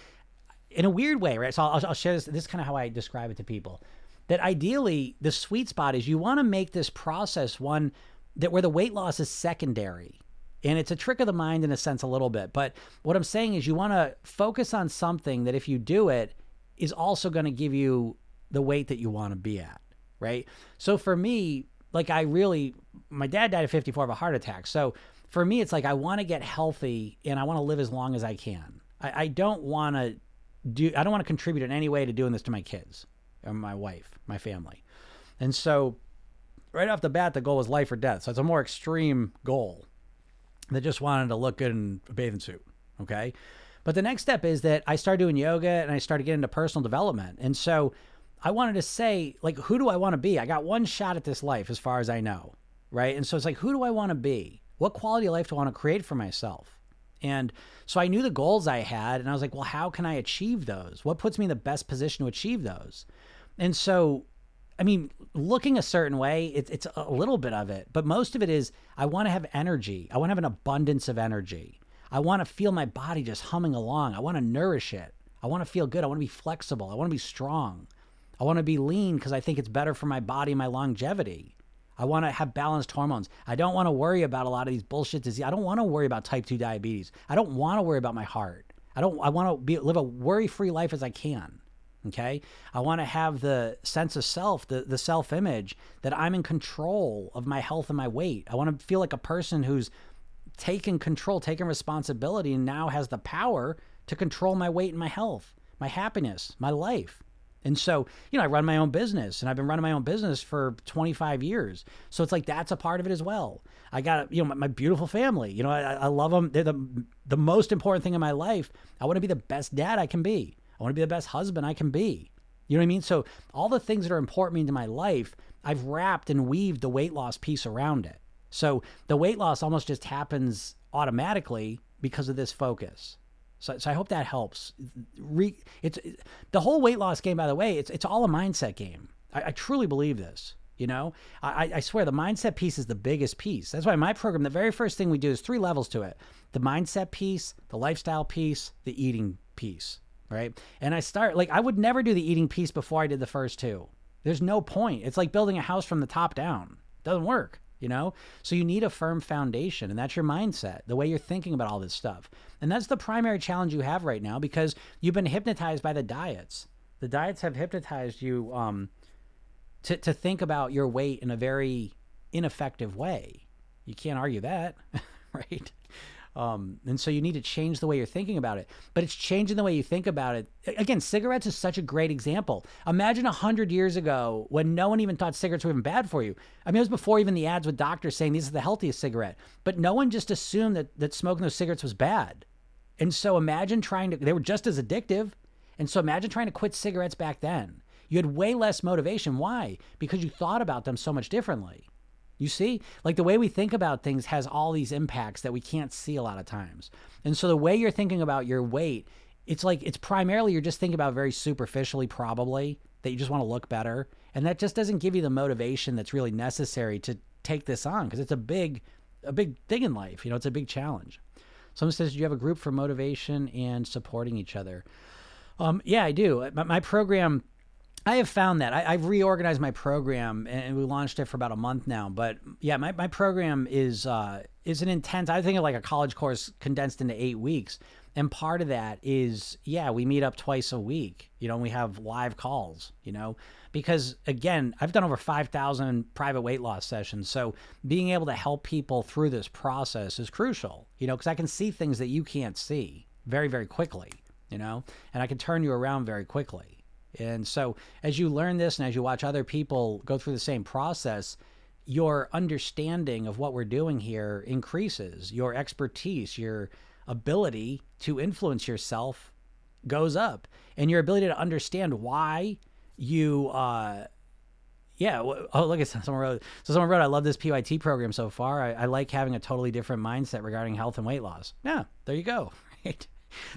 in a weird way, right? So, I'll, I'll share this. This is kind of how I describe it to people. That ideally, the sweet spot is you want to make this process one that where the weight loss is secondary. And it's a trick of the mind in a sense, a little bit. But what I'm saying is, you want to focus on something that if you do it, is also going to give you the weight that you want to be at right? So for me, like I really, my dad died at 54 of a heart attack. So for me, it's like I want to get healthy and I want to live as long as I can. I, I don't want to do, I don't want to contribute in any way to doing this to my kids or my wife, my family. And so right off the bat, the goal was life or death. So it's a more extreme goal that just wanted to look good in a bathing suit. Okay. But the next step is that I started doing yoga and I started getting into personal development. And so I wanted to say, like, who do I want to be? I got one shot at this life as far as I know, right? And so it's like, who do I want to be? What quality of life do I want to create for myself? And so I knew the goals I had, and I was like, well, how can I achieve those? What puts me in the best position to achieve those? And so, I mean, looking a certain way, it, it's a little bit of it, but most of it is I want to have energy. I want to have an abundance of energy. I want to feel my body just humming along. I want to nourish it. I want to feel good. I want to be flexible. I want to be strong. I want to be lean because I think it's better for my body, my longevity. I want to have balanced hormones. I don't want to worry about a lot of these bullshit disease. I don't want to worry about type 2 diabetes. I don't want to worry about my heart. I don't I want to be, live a worry-free life as I can. Okay? I want to have the sense of self, the the self-image that I'm in control of my health and my weight. I want to feel like a person who's taken control, taken responsibility and now has the power to control my weight and my health, my happiness, my life. And so, you know, I run my own business and I've been running my own business for 25 years. So it's like that's a part of it as well. I got, you know, my, my beautiful family. You know, I, I love them. They're the, the most important thing in my life. I want to be the best dad I can be. I want to be the best husband I can be. You know what I mean? So all the things that are important to my life, I've wrapped and weaved the weight loss piece around it. So the weight loss almost just happens automatically because of this focus. So, so I hope that helps. Re, it's the whole weight loss game. By the way, it's it's all a mindset game. I, I truly believe this. You know, I, I swear the mindset piece is the biggest piece. That's why my program, the very first thing we do is three levels to it: the mindset piece, the lifestyle piece, the eating piece. right? And I start like I would never do the eating piece before I did the first two. There's no point. It's like building a house from the top down. Doesn't work, you know? So you need a firm foundation, and that's your mindset, the way you're thinking about all this stuff. And that's the primary challenge you have right now because you've been hypnotized by the diets. The diets have hypnotized you um, to, to think about your weight in a very ineffective way. You can't argue that, right? Um, and so you need to change the way you're thinking about it. But it's changing the way you think about it. Again, cigarettes is such a great example. Imagine 100 years ago when no one even thought cigarettes were even bad for you. I mean, it was before even the ads with doctors saying this is the healthiest cigarette. But no one just assumed that, that smoking those cigarettes was bad. And so imagine trying to, they were just as addictive. And so imagine trying to quit cigarettes back then. You had way less motivation. Why? Because you thought about them so much differently. You see, like the way we think about things has all these impacts that we can't see a lot of times. And so the way you're thinking about your weight, it's like it's primarily you're just thinking about very superficially, probably that you just want to look better. And that just doesn't give you the motivation that's really necessary to take this on because it's a big, a big thing in life. You know, it's a big challenge. Someone says, Do you have a group for motivation and supporting each other? Um, yeah, I do. My, my program I have found that I, have reorganized my program and we launched it for about a month now. But yeah, my, my program is uh, is an intense. I think of like a college course condensed into eight weeks, and part of that is yeah, we meet up twice a week. You know, we have live calls. You know, because again, I've done over five thousand private weight loss sessions, so being able to help people through this process is crucial. You know, because I can see things that you can't see very very quickly. You know, and I can turn you around very quickly. And so, as you learn this and as you watch other people go through the same process, your understanding of what we're doing here increases. Your expertise, your ability to influence yourself goes up, and your ability to understand why you, uh, yeah. Oh, look at someone wrote. So someone wrote, "I love this PYT program so far. I, I like having a totally different mindset regarding health and weight loss." Yeah, there you go. Right.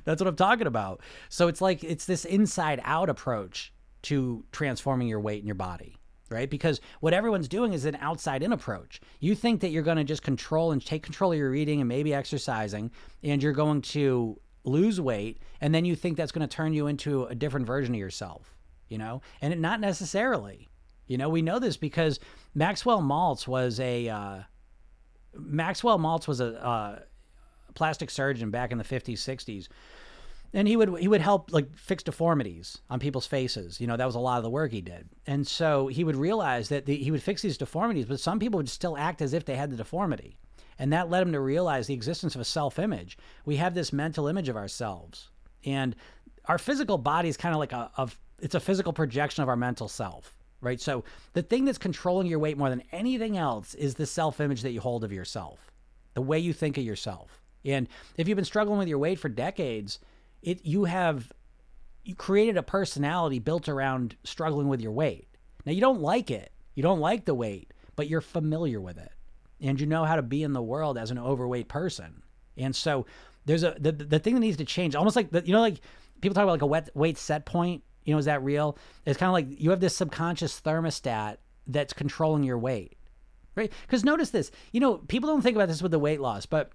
That's what I'm talking about. So it's like it's this inside out approach to transforming your weight in your body, right? Because what everyone's doing is an outside in approach. You think that you're going to just control and take control of your eating and maybe exercising, and you're going to lose weight, and then you think that's going to turn you into a different version of yourself, you know? And it, not necessarily. You know, we know this because Maxwell Maltz was a uh, Maxwell Maltz was a uh, plastic surgeon back in the 50s, 60s. And he would he would help like fix deformities on people's faces. You know, that was a lot of the work he did. And so he would realize that the, he would fix these deformities, but some people would still act as if they had the deformity. And that led him to realize the existence of a self image. We have this mental image of ourselves. And our physical body is kind of like a, a it's a physical projection of our mental self right? So the thing that's controlling your weight more than anything else is the self image that you hold of yourself, the way you think of yourself. And if you've been struggling with your weight for decades, it you have you created a personality built around struggling with your weight. Now you don't like it. You don't like the weight, but you're familiar with it. And you know how to be in the world as an overweight person. And so there's a the, the thing that needs to change, almost like the, you know like people talk about like a wet weight set point, you know, is that real? It's kind of like you have this subconscious thermostat that's controlling your weight. Right? Cuz notice this. You know, people don't think about this with the weight loss, but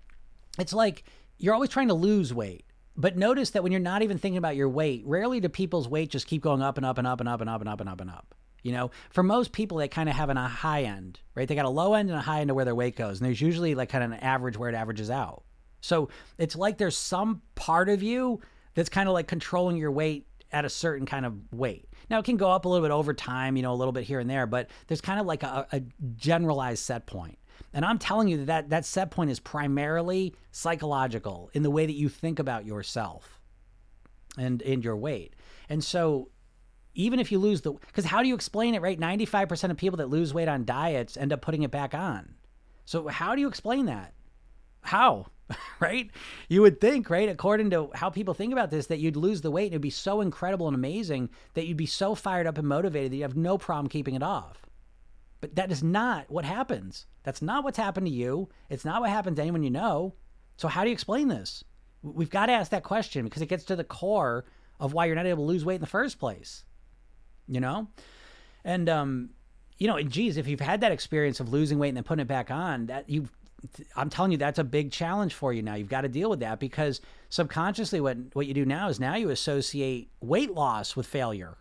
it's like you're always trying to lose weight. But notice that when you're not even thinking about your weight, rarely do people's weight just keep going up and up and up and up and up and up and up and up. You know, for most people, they kind of have an, a high end, right? They got a low end and a high end of where their weight goes. And there's usually like kind of an average where it averages out. So it's like there's some part of you that's kind of like controlling your weight at a certain kind of weight. Now it can go up a little bit over time, you know, a little bit here and there, but there's kind of like a, a generalized set point. And I'm telling you that, that set point is primarily psychological in the way that you think about yourself and and your weight. And so even if you lose the because how do you explain it right? 95% of people that lose weight on diets end up putting it back on. So how do you explain that? How? Right? You would think right according to how people think about this that you'd lose the weight and it'd be so incredible and amazing that you'd be so fired up and motivated that you have no problem keeping it off but that is not what happens. That's not what's happened to you. It's not what happened to anyone you know. So, how do you explain this? We've got to ask that question because it gets to the core of why you're not able to lose weight in the first place. You know? And, um, you know, and geez, if you've had that experience of losing weight and then putting it back on, that you I'm telling you, that's a big challenge for you now. You've got to deal with that because subconsciously, what what you do now is now you associate weight loss with failure,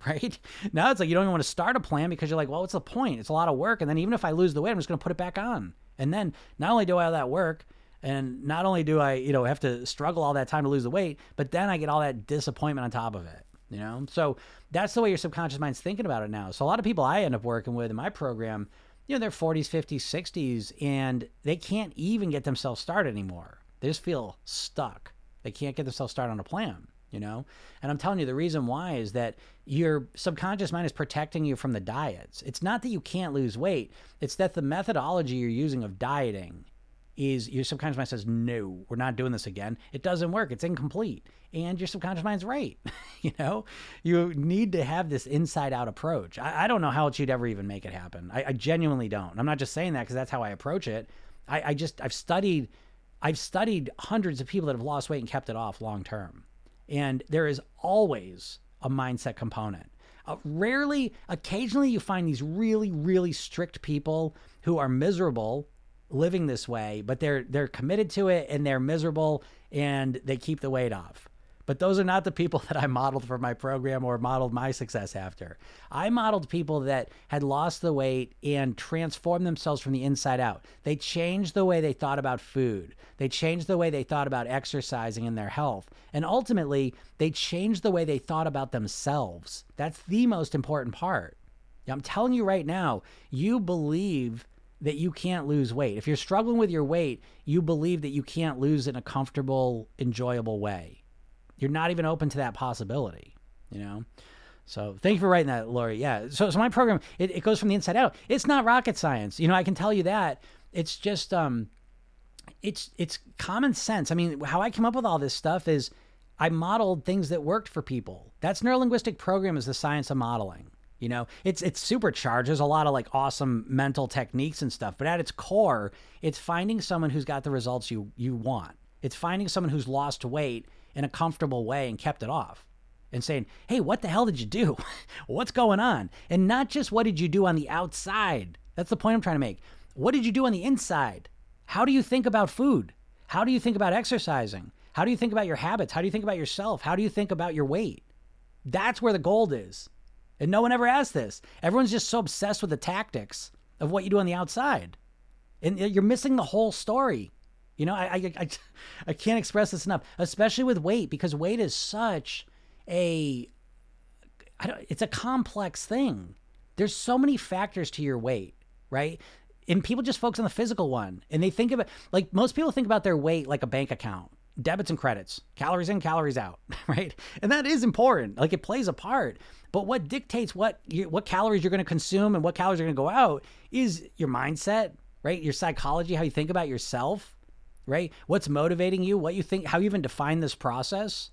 right? Now it's like you don't even want to start a plan because you're like, well, what's the point? It's a lot of work, and then even if I lose the weight, I'm just going to put it back on. And then not only do I have that work, and not only do I, you know, have to struggle all that time to lose the weight, but then I get all that disappointment on top of it. You know, so that's the way your subconscious mind's thinking about it now. So a lot of people I end up working with in my program you know, they're 40s, 50s, 60s, and they can't even get themselves started anymore. They just feel stuck. They can't get themselves started on a plan, you know? And I'm telling you, the reason why is that your subconscious mind is protecting you from the diets. It's not that you can't lose weight, it's that the methodology you're using of dieting is your subconscious mind says, no, we're not doing this again. It doesn't work. It's incomplete. And your subconscious mind's right. you know, you need to have this inside out approach. I, I, don't know how else you'd ever even make it happen. I, I genuinely don't. I'm not just saying that because that's how I approach it. I, I just, I've studied, I've studied hundreds of people that have lost weight and kept it off long term. And there is always a mindset component. Uh, rarely, occasionally, you find these really, really strict people who are miserable living this way, but they're they're committed to it and they're miserable and they keep the weight off. But those are not the people that I modeled for my program or modeled my success after. I modeled people that had lost the weight and transformed themselves from the inside out. They changed the way they thought about food. They changed the way they thought about exercising and their health. And ultimately, they changed the way they thought about themselves. That's the most important part. I'm telling you right now, you believe that you can't lose weight. If you're struggling with your weight, you believe that you can't lose in a comfortable, enjoyable way. You're not even open to that possibility, you know? So thank you for writing that, Lori. Yeah. So, so my program, it, it goes from the inside out. It's not rocket science. You know, I can tell you that. It's just, um, it's, it's common sense. I mean, how I came up with all this stuff is I modeled things that worked for people. That's neurolinguistic program is the science of modeling. You know, it's it's supercharged. There's a lot of like awesome mental techniques and stuff, but at its core, it's finding someone who's got the results you you want. It's finding someone who's lost weight in a comfortable way and kept it off. And saying, "Hey, what the hell did you do? What's going on?" And not just what did you do on the outside. That's the point I'm trying to make. What did you do on the inside? How do you think about food? How do you think about exercising? How do you think about your habits? How do you think about yourself? How do you think about your weight? That's where the gold is. And no one ever asks this. Everyone's just so obsessed with the tactics of what you do on the outside. And you're missing the whole story. You know, I, I, I, I can't express this enough, especially with weight, because weight is such a, it's a complex thing. There's so many factors to your weight, right? And people just focus on the physical one. And they think it like most people think about their weight like a bank account debits and credits, calories in, calories out, right? And that is important. Like it plays a part. But what dictates what you, what calories you're going to consume and what calories are going to go out is your mindset, right? Your psychology, how you think about yourself, right? What's motivating you, what you think, how you even define this process,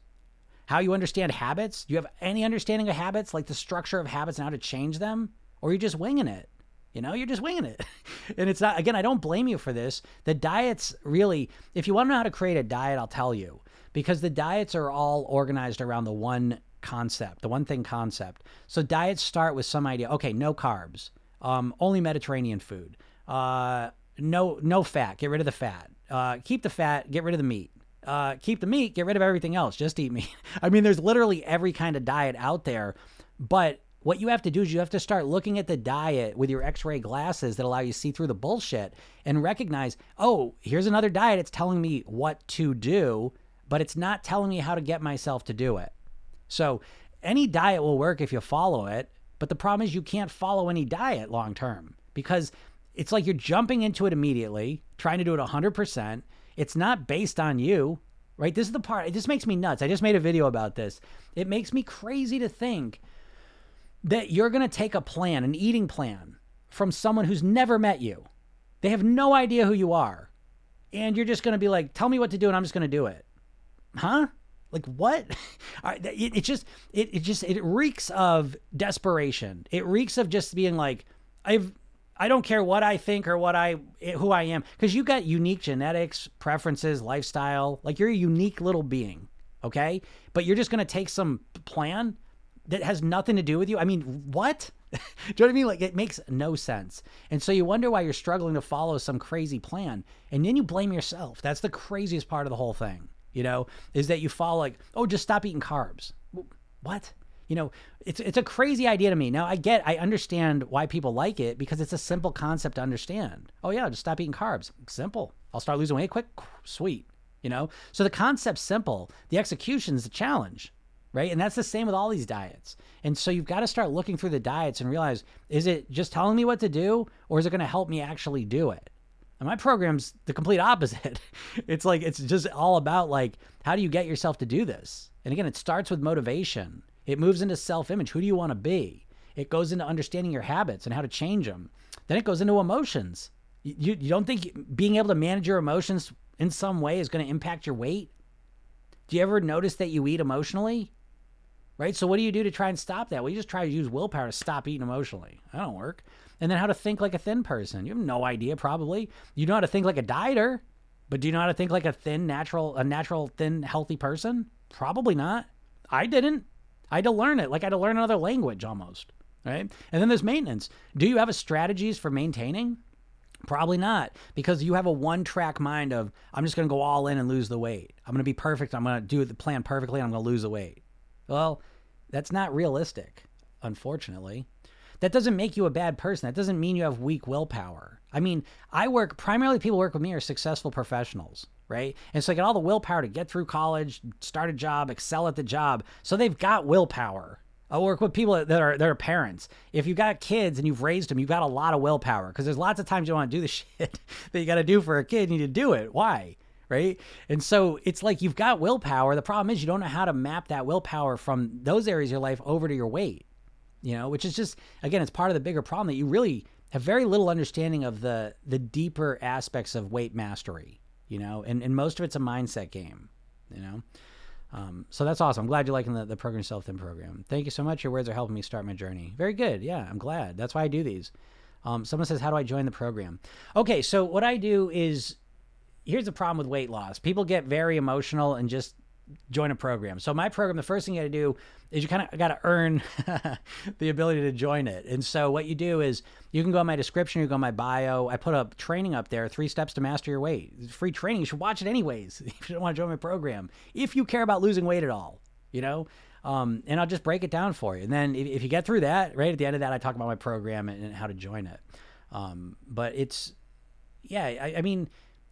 how you understand habits. Do you have any understanding of habits, like the structure of habits and how to change them, or are you just winging it? You know, you're just winging it. and it's not, again, I don't blame you for this. The diets really, if you want to know how to create a diet, I'll tell you, because the diets are all organized around the one concept, the one thing concept. So diets start with some idea. Okay, no carbs, um, only Mediterranean food, uh, no no fat, get rid of the fat, uh, keep the fat, get rid of the meat. Uh, keep the meat, get rid of everything else, just eat meat. I mean, there's literally every kind of diet out there, but what you have to do is you have to start looking at the diet with your x-ray glasses that allow you to see through the bullshit and recognize oh here's another diet it's telling me what to do but it's not telling me how to get myself to do it so any diet will work if you follow it but the problem is you can't follow any diet long term because it's like you're jumping into it immediately trying to do it 100% it's not based on you right this is the part it just makes me nuts i just made a video about this it makes me crazy to think that you're going to take a plan, an eating plan from someone who's never met you. They have no idea who you are. And you're just going to be like, tell me what to do and I'm just going to do it. Huh? Like what? it, it just it, it just it reeks of desperation. It reeks of just being like I've I don't care what I think or what I who I am because you got unique genetics, preferences, lifestyle. Like you're a unique little being, okay? But you're just to take some plan that has nothing to do with you. I mean, what? do you know what I mean? Like it makes no sense. And so you wonder why you're struggling to follow some crazy plan. And then you blame yourself. That's the craziest part of the whole thing, you know, is that you follow like, oh, just stop eating carbs. What? You know, it's it's a crazy idea to me. Now I get I understand why people like it because it's a simple concept to understand. Oh yeah, just stop eating carbs. Simple. I'll start losing weight quick. Sweet. You know? So the concept's simple. The execution's the challenge right? And that's the same with all these diets. And so you've got to start looking through the diets and realize is it just telling me what to do or is it going to help me actually do it? And my program's the complete opposite. it's like it's just all about like how do you get yourself to do this? And again, it starts with motivation. It moves into self-image. Who do you want to be? It goes into understanding your habits and how to change them. Then it goes into emotions. You, you don't think being able to manage your emotions in some way is going to impact your weight? Do you ever notice that you eat emotionally? right? So what do you do to try and stop that? Well, you just try to use willpower to stop eating emotionally. That don't work. And then how to think like a thin person. You have no idea, probably. You know how to think like a dieter, but do you know how to think like a thin, natural, a natural, thin, healthy person? Probably not. I didn't. I had to learn it, like I had to learn another language almost, right? And then there's maintenance. Do you have a strategies for maintaining? Probably not, because you have a one track mind of, I'm just going to go all in and lose the weight. I'm going to be perfect. I'm going to do the plan perfectly. And I'm going to lose the weight. Well, that's not realistic, unfortunately. That doesn't make you a bad person. That doesn't mean you have weak willpower. I mean, I work primarily people work with me are successful professionals, right? And so they get all the willpower to get through college, start a job, excel at the job. So they've got willpower. I work with people that are that are parents. If you've got kids and you've raised them, you've got a lot of willpower because there's lots of times you want to do the shit that you got to do for a kid. You need to do it. Why? right? And so it's like you've got willpower. The problem is you don't know how to map that willpower from those areas of your life over to your weight, you know, which is just again, it's part of the bigger problem that you really have very little understanding of the the deeper aspects of weight mastery, you know, and, and most of it's a mindset game, you know. Um, so that's awesome. I'm glad you're liking the, the program self thin program. Thank you so much. Your words are helping me start my journey. Very good. Yeah, I'm glad. That's why I do these. Um, someone says, How do I join the program? Okay, so what I do is here's the problem with weight loss people get very emotional and just join a program. So my program, the first thing you got to do is you kind of got to earn the ability to join it. And so what you do is you can go on my description, you go on my bio. I put up training up there, three steps to master your weight. It's free training. You should watch it anyways if you don't want to join my program. If you care about losing weight at all, you know. Um, and I'll just break it down for you. And then if, if, you get through that, right at the end of that, I talk about my program and, and how to join it. Um, but it's, yeah, I, I mean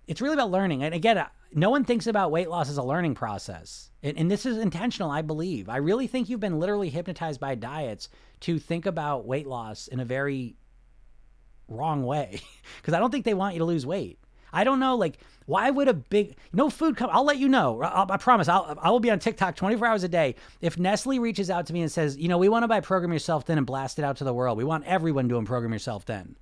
it's really about learning. And again, uh, no one thinks about weight loss as a learning process. And, and, this is intentional, I believe. I really think you've been literally hypnotized by diets to think about weight loss in a very wrong way. Because I don't think they want you to lose weight. I don't know, like, why would a big no food come? I'll let you know. I'll, i promise. I'll I will be on TikTok 24 hours a day. If Nestle reaches out to me and says, you know, we want to buy Program Yourself Thin and blast it out to the world. We want everyone doing Program Yourself Thin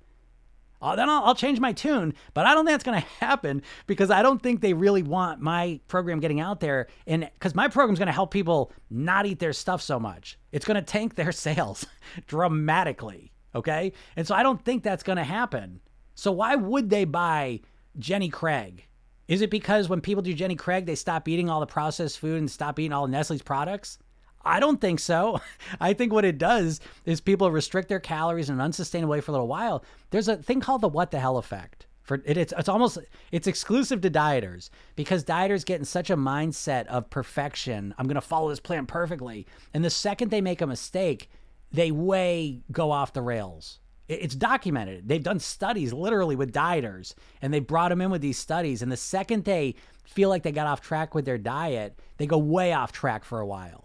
uh, then I'll, I'll, change my tune. But I don't think that's going to happen because I don't think they really want my program getting out there. And because my program is going to help people not eat their stuff so much, it's going to tank their sales dramatically. Okay. And so I don't think that's going to happen. So why would they buy Jenny Craig? Is it because when people do Jenny Craig, they stop eating all the processed food and stop eating all Nestle's products? I don't think so. I think what it does is people restrict their calories in an unsustainable way for a little while. There's a thing called the what the hell effect. For it, it's it's almost it's exclusive to dieters because dieters get in such a mindset of perfection. I'm going to follow this plan perfectly, and the second they make a mistake, they way go off the rails. It's documented. They've done studies literally with dieters, and they brought them in with these studies. And the second they feel like they got off track with their diet, they go way off track for a while.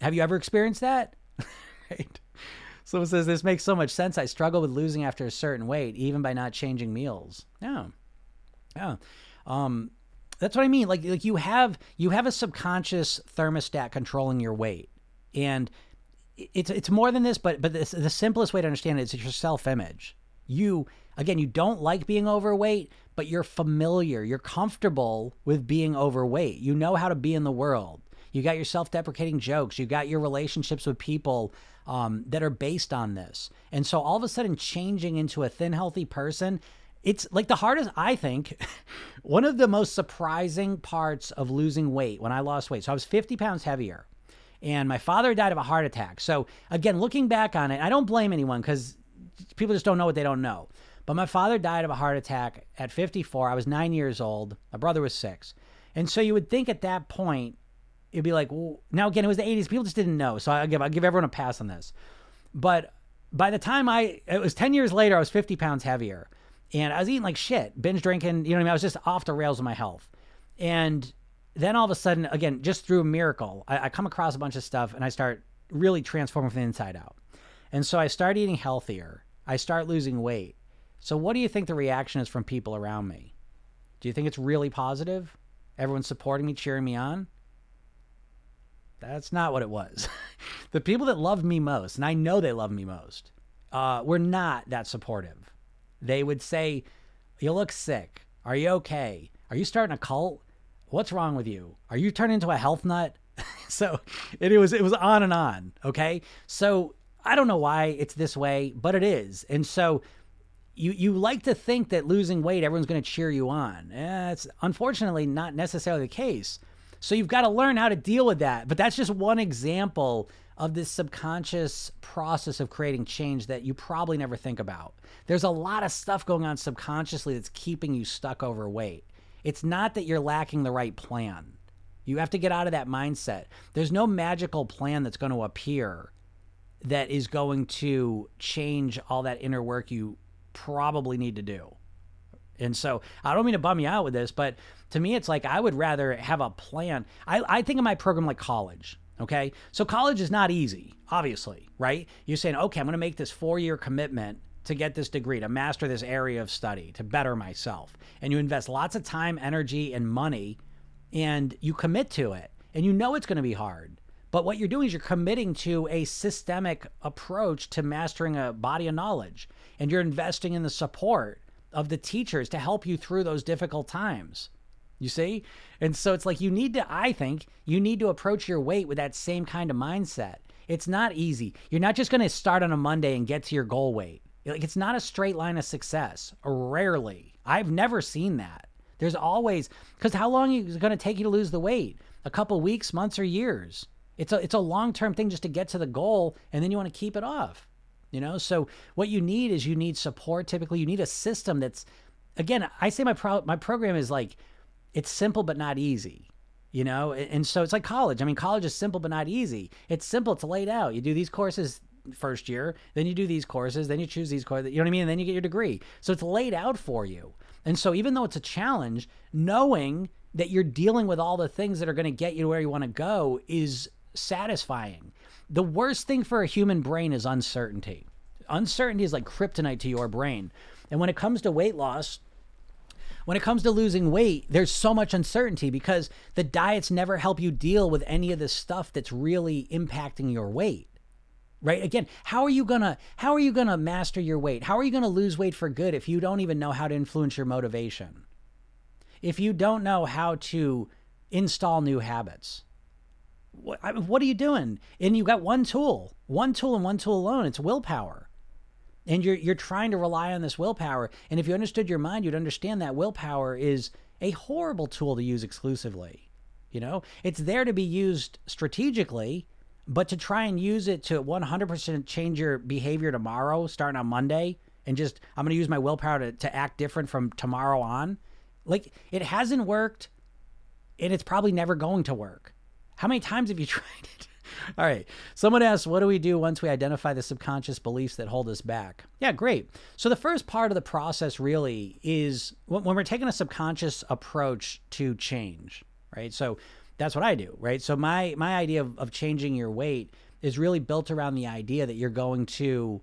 Have you ever experienced that? right. Someone says this makes so much sense. I struggle with losing after a certain weight, even by not changing meals. Yeah, yeah. Um, that's what I mean. Like, like you have you have a subconscious thermostat controlling your weight, and it's it's more than this. But but this, the simplest way to understand it is your self image. You again, you don't like being overweight, but you're familiar. You're comfortable with being overweight. You know how to be in the world. You got your self deprecating jokes. You got your relationships with people um, that are based on this. And so all of a sudden, changing into a thin, healthy person, it's like the hardest, I think, one of the most surprising parts of losing weight when I lost weight. So I was 50 pounds heavier. and my father died of a heart attack. So again, looking back on it, I don't blame anyone because people just don't know what they don't know. But my father died of a heart attack at 54. I was nine years old. My brother was six. And so you would think at that point, it'd be like, well, now again, it was the 80s. People just didn't know. So I give, I give everyone a pass on this. But by the time I, it was 10 years later, I was 50 pounds heavier. And I was eating like shit, binge drinking. You know what I mean? I was just off the rails with my health. And then all of a sudden, again, just through a miracle, I, I come across a bunch of stuff and I start really transforming from the inside out. And so I start eating healthier. I start losing weight. So, what do you think the reaction is from people around me? Do you think it's really positive? Everyone's supporting me, cheering me on? That's not what it was. the people that loved me most, and I know they love me most, uh, were not that supportive. They would say, You look sick. Are you okay? Are you starting a cult? What's wrong with you? Are you turning into a health nut? so it, it was it was on and on. Okay. So I don't know why it's this way, but it is. And so you you like to think that losing weight, everyone's going to cheer you on. Eh, it's unfortunately not necessarily the case. So you've got to learn how to deal with that. But that's just one example of this subconscious process of creating change that you probably never think about. There's a lot of stuff going on subconsciously that's keeping you stuck overweight. It's not that you're lacking the right plan. You have to get out of that mindset. There's no magical plan that's going to appear that is going to change all that inner work you probably need to do. And so I don't mean to bum you out with this, but to me, it's like I would rather have a plan. I, I think of my program like college. Okay. So college is not easy, obviously, right? You're saying, okay, I'm going to make this four year commitment to get this degree, to master this area of study, to better myself. And you invest lots of time, energy, and money, and you commit to it. And you know it's going to be hard. But what you're doing is you're committing to a systemic approach to mastering a body of knowledge. And you're investing in the support of the teachers to help you through those difficult times. You see? And so it's like you need to, I think, you need to approach your weight with that same kind of mindset. It's not easy. You're not just going to start on a Monday and get to your goal weight. Like it's not a straight line of success. Rarely. I've never seen that. There's always because how long is it going to take you to lose the weight? A couple weeks, months, or years? It's a it's a long term thing just to get to the goal, and then you want to keep it off. You know, so what you need is you need support. Typically, you need a system that's, again, I say my pro my program is like, it's simple but not easy you know and so it's like college i mean college is simple but not easy it's simple it's laid out you do these courses first year, then you do these courses, then you choose these courses, you know what I mean? And then you get your degree. So it's laid out for you. And so even though it's a challenge, knowing that you're dealing with all the things that are going to get you to where you want to go is satisfying. The worst thing for a human brain is uncertainty. Uncertainty is like kryptonite to your brain. And when it comes to weight loss, when it comes to losing weight, there's so much uncertainty because the diets never help you deal with any of the stuff that's really impacting your weight right again how are you gonna how are you gonna master your weight how are you gonna lose weight for good if you don't even know how to influence your motivation if you don't know how to install new habits what, what are you doing? And you got one tool one tool and one tool alone. It's willpower. And you're you're trying to rely on this willpower. And if you understood your mind you'd understand that willpower is a horrible tool to use exclusively you know? It's there to be used strategically but to try and use it to 100% change your behavior tomorrow, starting on Monday, and just, I'm going to use my willpower to, to act different from tomorrow on, like it hasn't worked and it's probably never going to work. How many times have you tried it? All right. Someone asks, what do we do once we identify the subconscious beliefs that hold us back? Yeah, great. So, the first part of the process really is when we're taking a subconscious approach to change, right? So, that's what I do, right? So my my idea of, of changing your weight is really built around the idea that you're going to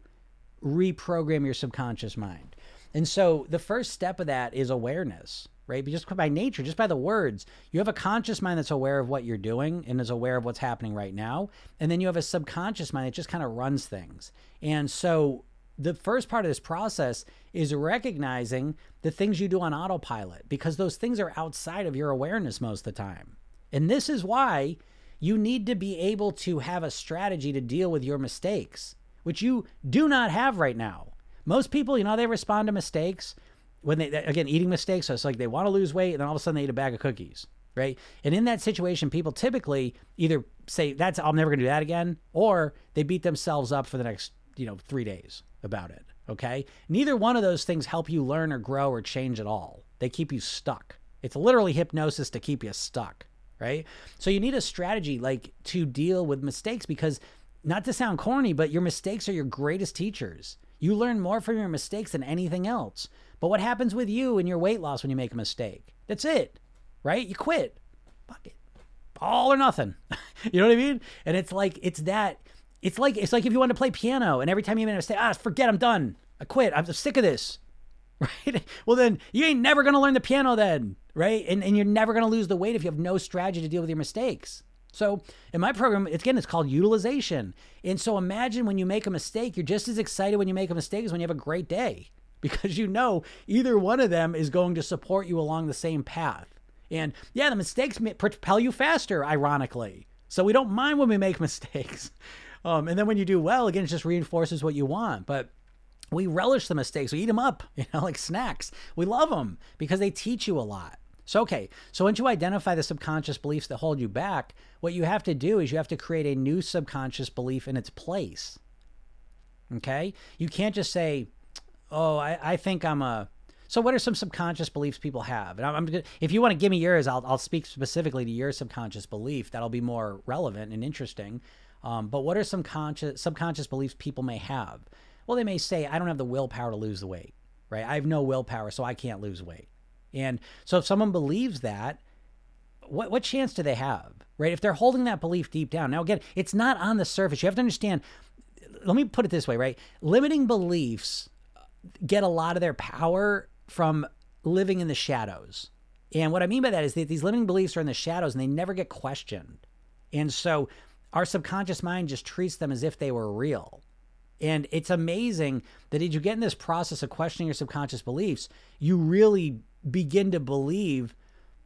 reprogram your subconscious mind. And so the first step of that is awareness, right? But just by nature, just by the words, you have a conscious mind that's aware of what you're doing and is aware of what's happening right now. And then you have a subconscious mind that just kind of runs things. And so the first part of this process is recognizing the things you do on autopilot because those things are outside of your awareness most of the time. And this is why you need to be able to have a strategy to deal with your mistakes, which you do not have right now. Most people, you know, they respond to mistakes when they, again, eating mistakes. So it's like they want to lose weight and then all of a sudden they eat a bag of cookies. right? And in that situation, people typically either say, That's, I'm never going to do that again, or they beat themselves up for the next, you know, three days about it. Okay. Neither one of those things help you learn or grow or change at all. They keep you stuck. It's literally hypnosis to keep you stuck, right? So you need a strategy like to deal with mistakes because not to sound corny, but your mistakes are your greatest teachers. You learn more from your mistakes than anything else. But what happens with you and your weight loss when you make a mistake? That's it, right? You quit. Fuck it. All or nothing. you know what I mean? And it's like, it's that, it's like, it's like if you want to play piano and every time you make a mistake, ah, forget, I'm done. I quit. I'm sick of this. Right? Well, then you ain't never to learn the piano then, right? And, and you're never to lose the weight if you have no strategy to deal with your mistakes. So in my program, it's again, it's called utilization. And so imagine when you make a mistake, you're just as excited when you make a mistake as when you have a great day because you know either one of them is going to support you along the same path. And yeah, the mistakes propel you faster, ironically. So we don't mind when we make mistakes. Um, and then when you do well, again, it just reinforces what you want. But we relish the mistakes. We eat them up, you know, like snacks. We love them because they teach you a lot. So, okay, so once you identify the subconscious beliefs that hold you back, what you have to do is you have to create a new subconscious belief in its place. Okay? You can't just say, oh, I, I think I'm a. So, what are some subconscious beliefs people have? And I'm, I'm if you want to give me yours, I'll, I'll speak specifically to your subconscious belief. That'll be more relevant and interesting. Um, but what are some conscious, subconscious beliefs people may have? Well, they may say, I don't have the willpower to lose the weight, right? I have no willpower, so I can't lose weight. And so if someone believes that, what, what chance do they have, right? If they're holding that belief deep down. Now, again, it's not on the surface. You have to understand, let me put it this way, right? Limiting beliefs get a lot of their power from living in the shadows. And what I mean by that is that these limiting beliefs are in the shadows and they never get questioned. And so our subconscious mind just treats them as if they were real. And it's amazing that as you get in this process of questioning your subconscious beliefs, you really begin to believe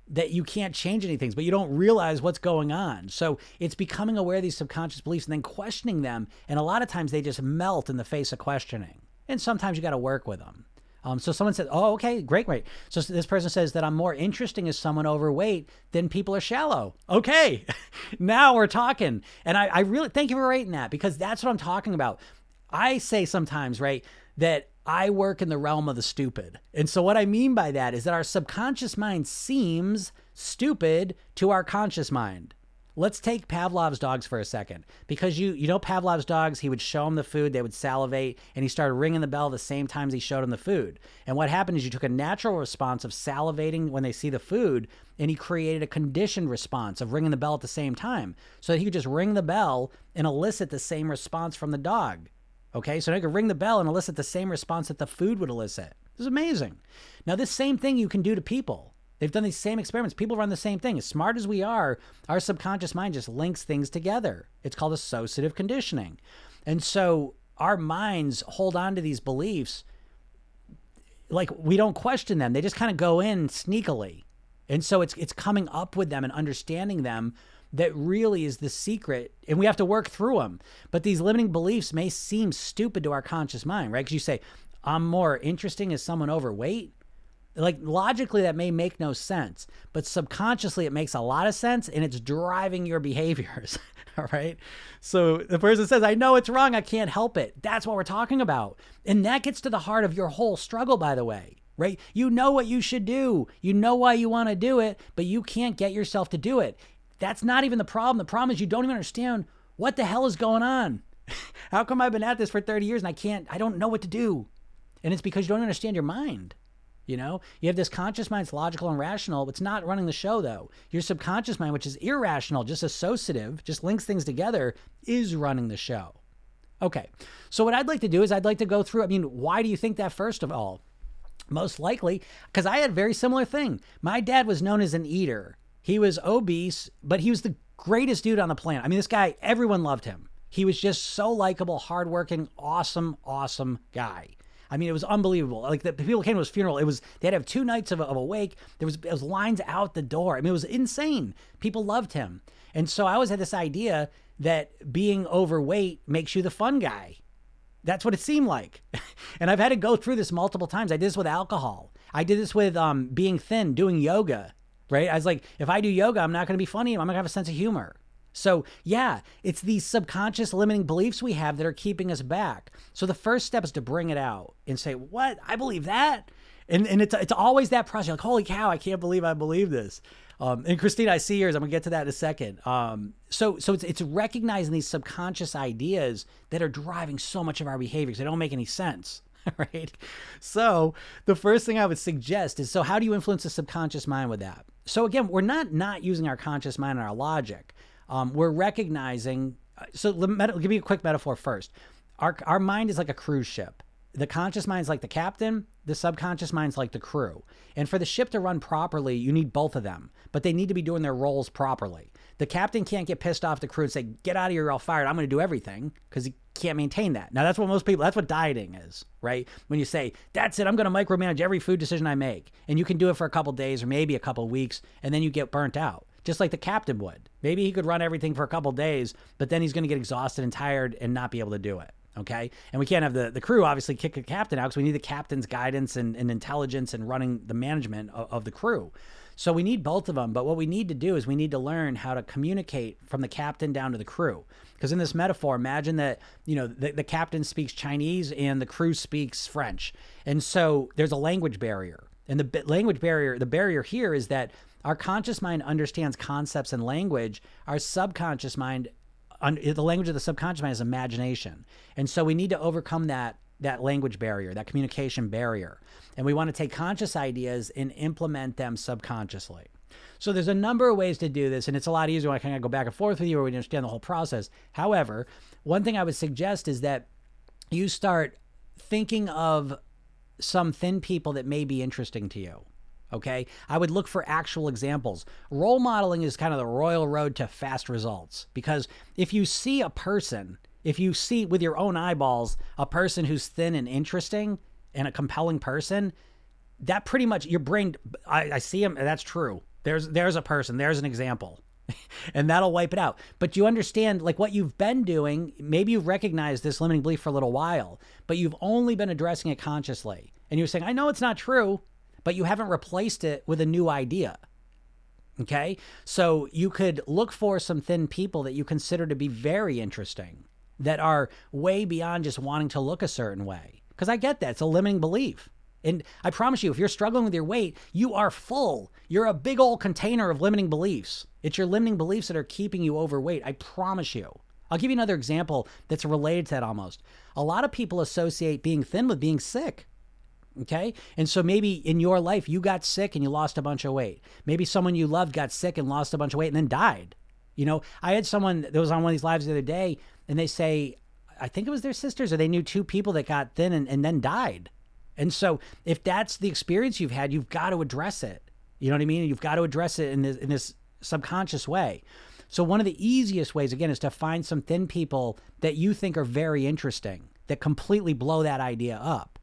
that you can't change anything, but you don't realize what's going on. So it's becoming aware of these subconscious beliefs and then questioning them. And a lot of times they just melt in the face of questioning. And sometimes you got to work with them. Um, so someone said, "Oh, okay, great, great." So this person says that I'm more interesting as someone overweight than people are shallow. Okay, now we're talking, and I, I really thank you for writing that because that's what I'm talking about. I say sometimes, right, that I work in the realm of the stupid. And so what I mean by that is that our subconscious mind seems stupid to our conscious mind. Let's take Pavlov's dogs for a second. Because you you know Pavlov's dogs, he would show them the food, they would salivate, and he started ringing the bell the same times he showed them the food. And what happened is you took a natural response of salivating when they see the food, and he created a conditioned response of ringing the bell at the same time. So that he could just ring the bell and elicit the same response from the dog. Okay, so now you can ring the bell and elicit the same response that the food would elicit. This is amazing. Now, this same thing you can do to people. They've done these same experiments. People run the same thing. As smart as we are, our subconscious mind just links things together. It's called associative conditioning. And so our minds hold on to these beliefs like we don't question them. They just kind of go in sneakily. And so it's it's coming up with them and understanding them that really is the secret and we have to work through them but these limiting beliefs may seem stupid to our conscious mind right? Because you say i'm more interesting as someone overweight. Like logically that may make no sense but subconsciously it makes a lot of sense and it's driving your behaviors all right? So the person says i know it's wrong i can't help it. That's what we're talking about. And that gets to the heart of your whole struggle by the way right? You know what you should do. You know why you want to do it but you can't get yourself to do it that's not even the problem. The problem is you don't even understand what the hell is going on. How come I've been at this for 30 years and I can't, I don't know what to do? And it's because you don't understand your mind. You know, you have this conscious mind, it's logical and rational. It's not running the show, though. Your subconscious mind, which is irrational, just associative, just links things together, is running the show. Okay. So, what I'd like to do is I'd like to go through. I mean, why do you think that, first of all? Most likely, because I had a very similar thing. My dad was known as an eater. He was obese, but he was the greatest dude on the planet. I mean, this guy, everyone loved him. He was just so likable, hardworking, awesome, awesome guy. I mean, it was unbelievable. Like the people came to his funeral. It was they had to have two nights of of a wake. There was, was lines out the door. I mean, it was insane. People loved him, and so I always had this idea that being overweight makes you the fun guy. That's what it seemed like, and I've had to go through this multiple times. I did this with alcohol. I did this with um, being thin, doing yoga. Right? I was like, if I do yoga, I'm not going to be funny. I'm going to have a sense of humor. So, yeah, it's these subconscious limiting beliefs we have that are keeping us back. So, the first step is to bring it out and say, What? I believe that. And, and it's, it's always that process. You're like, Holy cow, I can't believe I believe this. Um, and Christine, I see yours. I'm gonna get to that in a second. Um, so, so it's, it's recognizing these subconscious ideas that are driving so much of our behaviors. They don't make any sense. right? So the first thing I would suggest is so how do you influence the subconscious mind with that? So again, we're not not using our conscious mind and our logic. Um, we're recognizing. Uh, so let me give you a quick metaphor first. Our our mind is like a cruise ship. The conscious mind is like the captain. The subconscious mind is like the crew. And for the ship to run properly, you need both of them, but they need to be doing their roles properly. The captain can't get pissed off the crew and say, "Get out of here! You're all fired. I'm going to do everything," because he can't maintain that. Now that's what most people. That's what dieting is, right? When you say, "That's it. I'm going to micromanage every food decision I make," and you can do it for a couple days or maybe a couple weeks, and then you get burnt out just like the captain would. Maybe he could run everything for a couple days, but then he's going to get exhausted and tired and not be able to do it. Okay. And we can't have the, the crew obviously kick the captain out because we need the captain's guidance and, and intelligence and running the management of, of the crew. So we need both of them. But what we need to do is we need to learn how to communicate from the captain down to the crew. Because in this metaphor, imagine that, you know, the, the captain speaks Chinese and the crew speaks French. And so there's a language barrier. And the language barrier, the barrier here is that our conscious mind understands concepts and language. Our subconscious mind, the language of the subconscious mind is imagination. And so we need to overcome that that language barrier, that communication barrier. And we want to take conscious ideas and implement them subconsciously. So there's a number of ways to do this, and it's a lot easier when I kind of go back and forth with you or we understand the whole process. However, one thing I would suggest is that you start thinking of some thin people that may be interesting to you. Okay. I would look for actual examples. Role modeling is kind of the royal road to fast results because if you see a person, if you see with your own eyeballs a person who's thin and interesting and a compelling person, that pretty much your brain, I, I see him. That's true. There's, there's a person, there's an example. and that'll wipe it out. But you understand, like what you've been doing, maybe you've recognized this limiting belief for a little while, but you've only been addressing it consciously. And you're saying, I know it's not true, but you haven't replaced it with a new idea. Okay? So you could look for some thin people that you consider to be very interesting, that are way beyond just wanting to look a certain way. Because I get that. It's a limiting belief. And I promise you, if you're struggling with your weight, you are full. You're a big old container of limiting beliefs. It's your limiting beliefs that are keeping you overweight. I promise you. I'll give you another example that's related to that almost. A lot of people associate being thin with being sick. Okay. And so maybe in your life, you got sick and you lost a bunch of weight. Maybe someone you loved got sick and lost a bunch of weight and then died. You know, I had someone that was on one of these lives the other day and they say, I think it was their sisters or they knew two people that got thin and, and then died. And so if that's the experience you've had, you've got to address it. You know what I mean? You've got to address it in this, in this subconscious way. So one of the easiest ways, again, is to find some thin people that you think are very interesting that completely blow that idea up.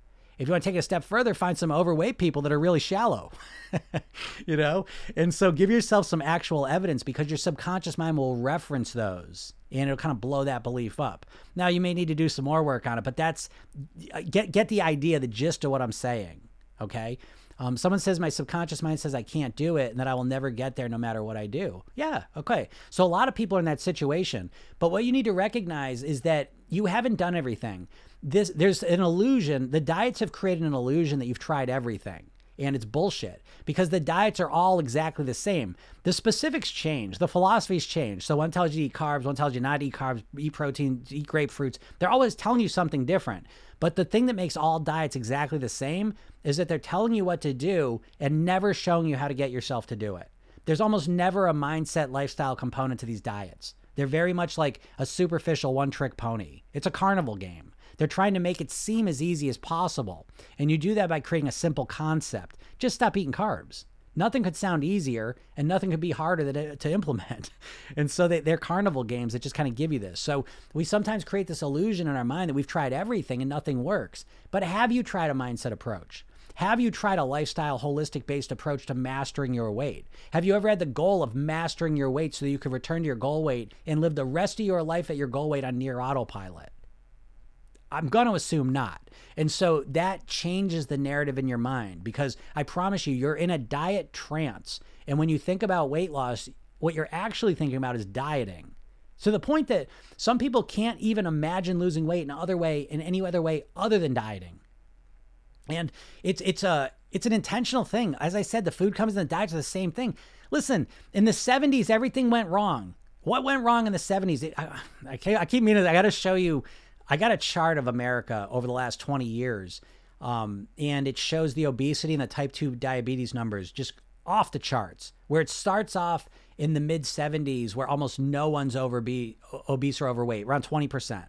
If you want to take it a step further, find some overweight people that are really shallow, you know? And so give yourself some actual evidence because your subconscious mind will reference those and it'll kind of blow that belief up. Now you may need to do some more work on it, but that's get get the idea, the gist of what I'm saying. Okay. Um, someone says my subconscious mind says I can't do it and that I will never get there no matter what I do. Yeah, okay. So a lot of people are in that situation. But what you need to recognize is that you haven't done everything this there's an illusion. The diets have created an illusion that you've tried everything. And it's bullshit because the diets are all exactly the same. The specifics change, the philosophies change. So one tells you to eat carbs, one tells you not to eat carbs, eat protein, eat grapefruits. They're always telling you something different. But the thing that makes all diets exactly the same is that they're telling you what to do and never showing you how to get yourself to do it. There's almost never a mindset lifestyle component to these diets. They're very much like a superficial one trick pony. It's a carnival game. They're trying to make it seem as easy as possible. And you do that by creating a simple concept. Just stop eating carbs. Nothing could sound easier and nothing could be harder to, to implement. And so they, they're carnival games that just kind of give you this. So we sometimes create this illusion in our mind that we've tried everything and nothing works. But have you tried a mindset approach? Have you tried a lifestyle, holistic based approach to mastering your weight? Have you ever had the goal of mastering your weight so that you can return to your goal weight and live the rest of your life at your goal weight on near autopilot? I'm going to assume not. And so that changes the narrative in your mind because I promise you, you're in a diet trance. And when you think about weight loss, what you're actually thinking about is dieting. So the point that some people can't even imagine losing weight in other way in any other way other than dieting. And it's it's a it's an intentional thing. As I said, the food comes in the diets are the same thing. Listen, in the 70s, everything went wrong. What went wrong in the 70s? It, I, I, I keep meaning I got to show you. I got a chart of America over the last 20 years, um, and it shows the obesity and the type 2 diabetes numbers just off the charts. Where it starts off in the mid 70s, where almost no one's over be, obese or overweight, around 20%.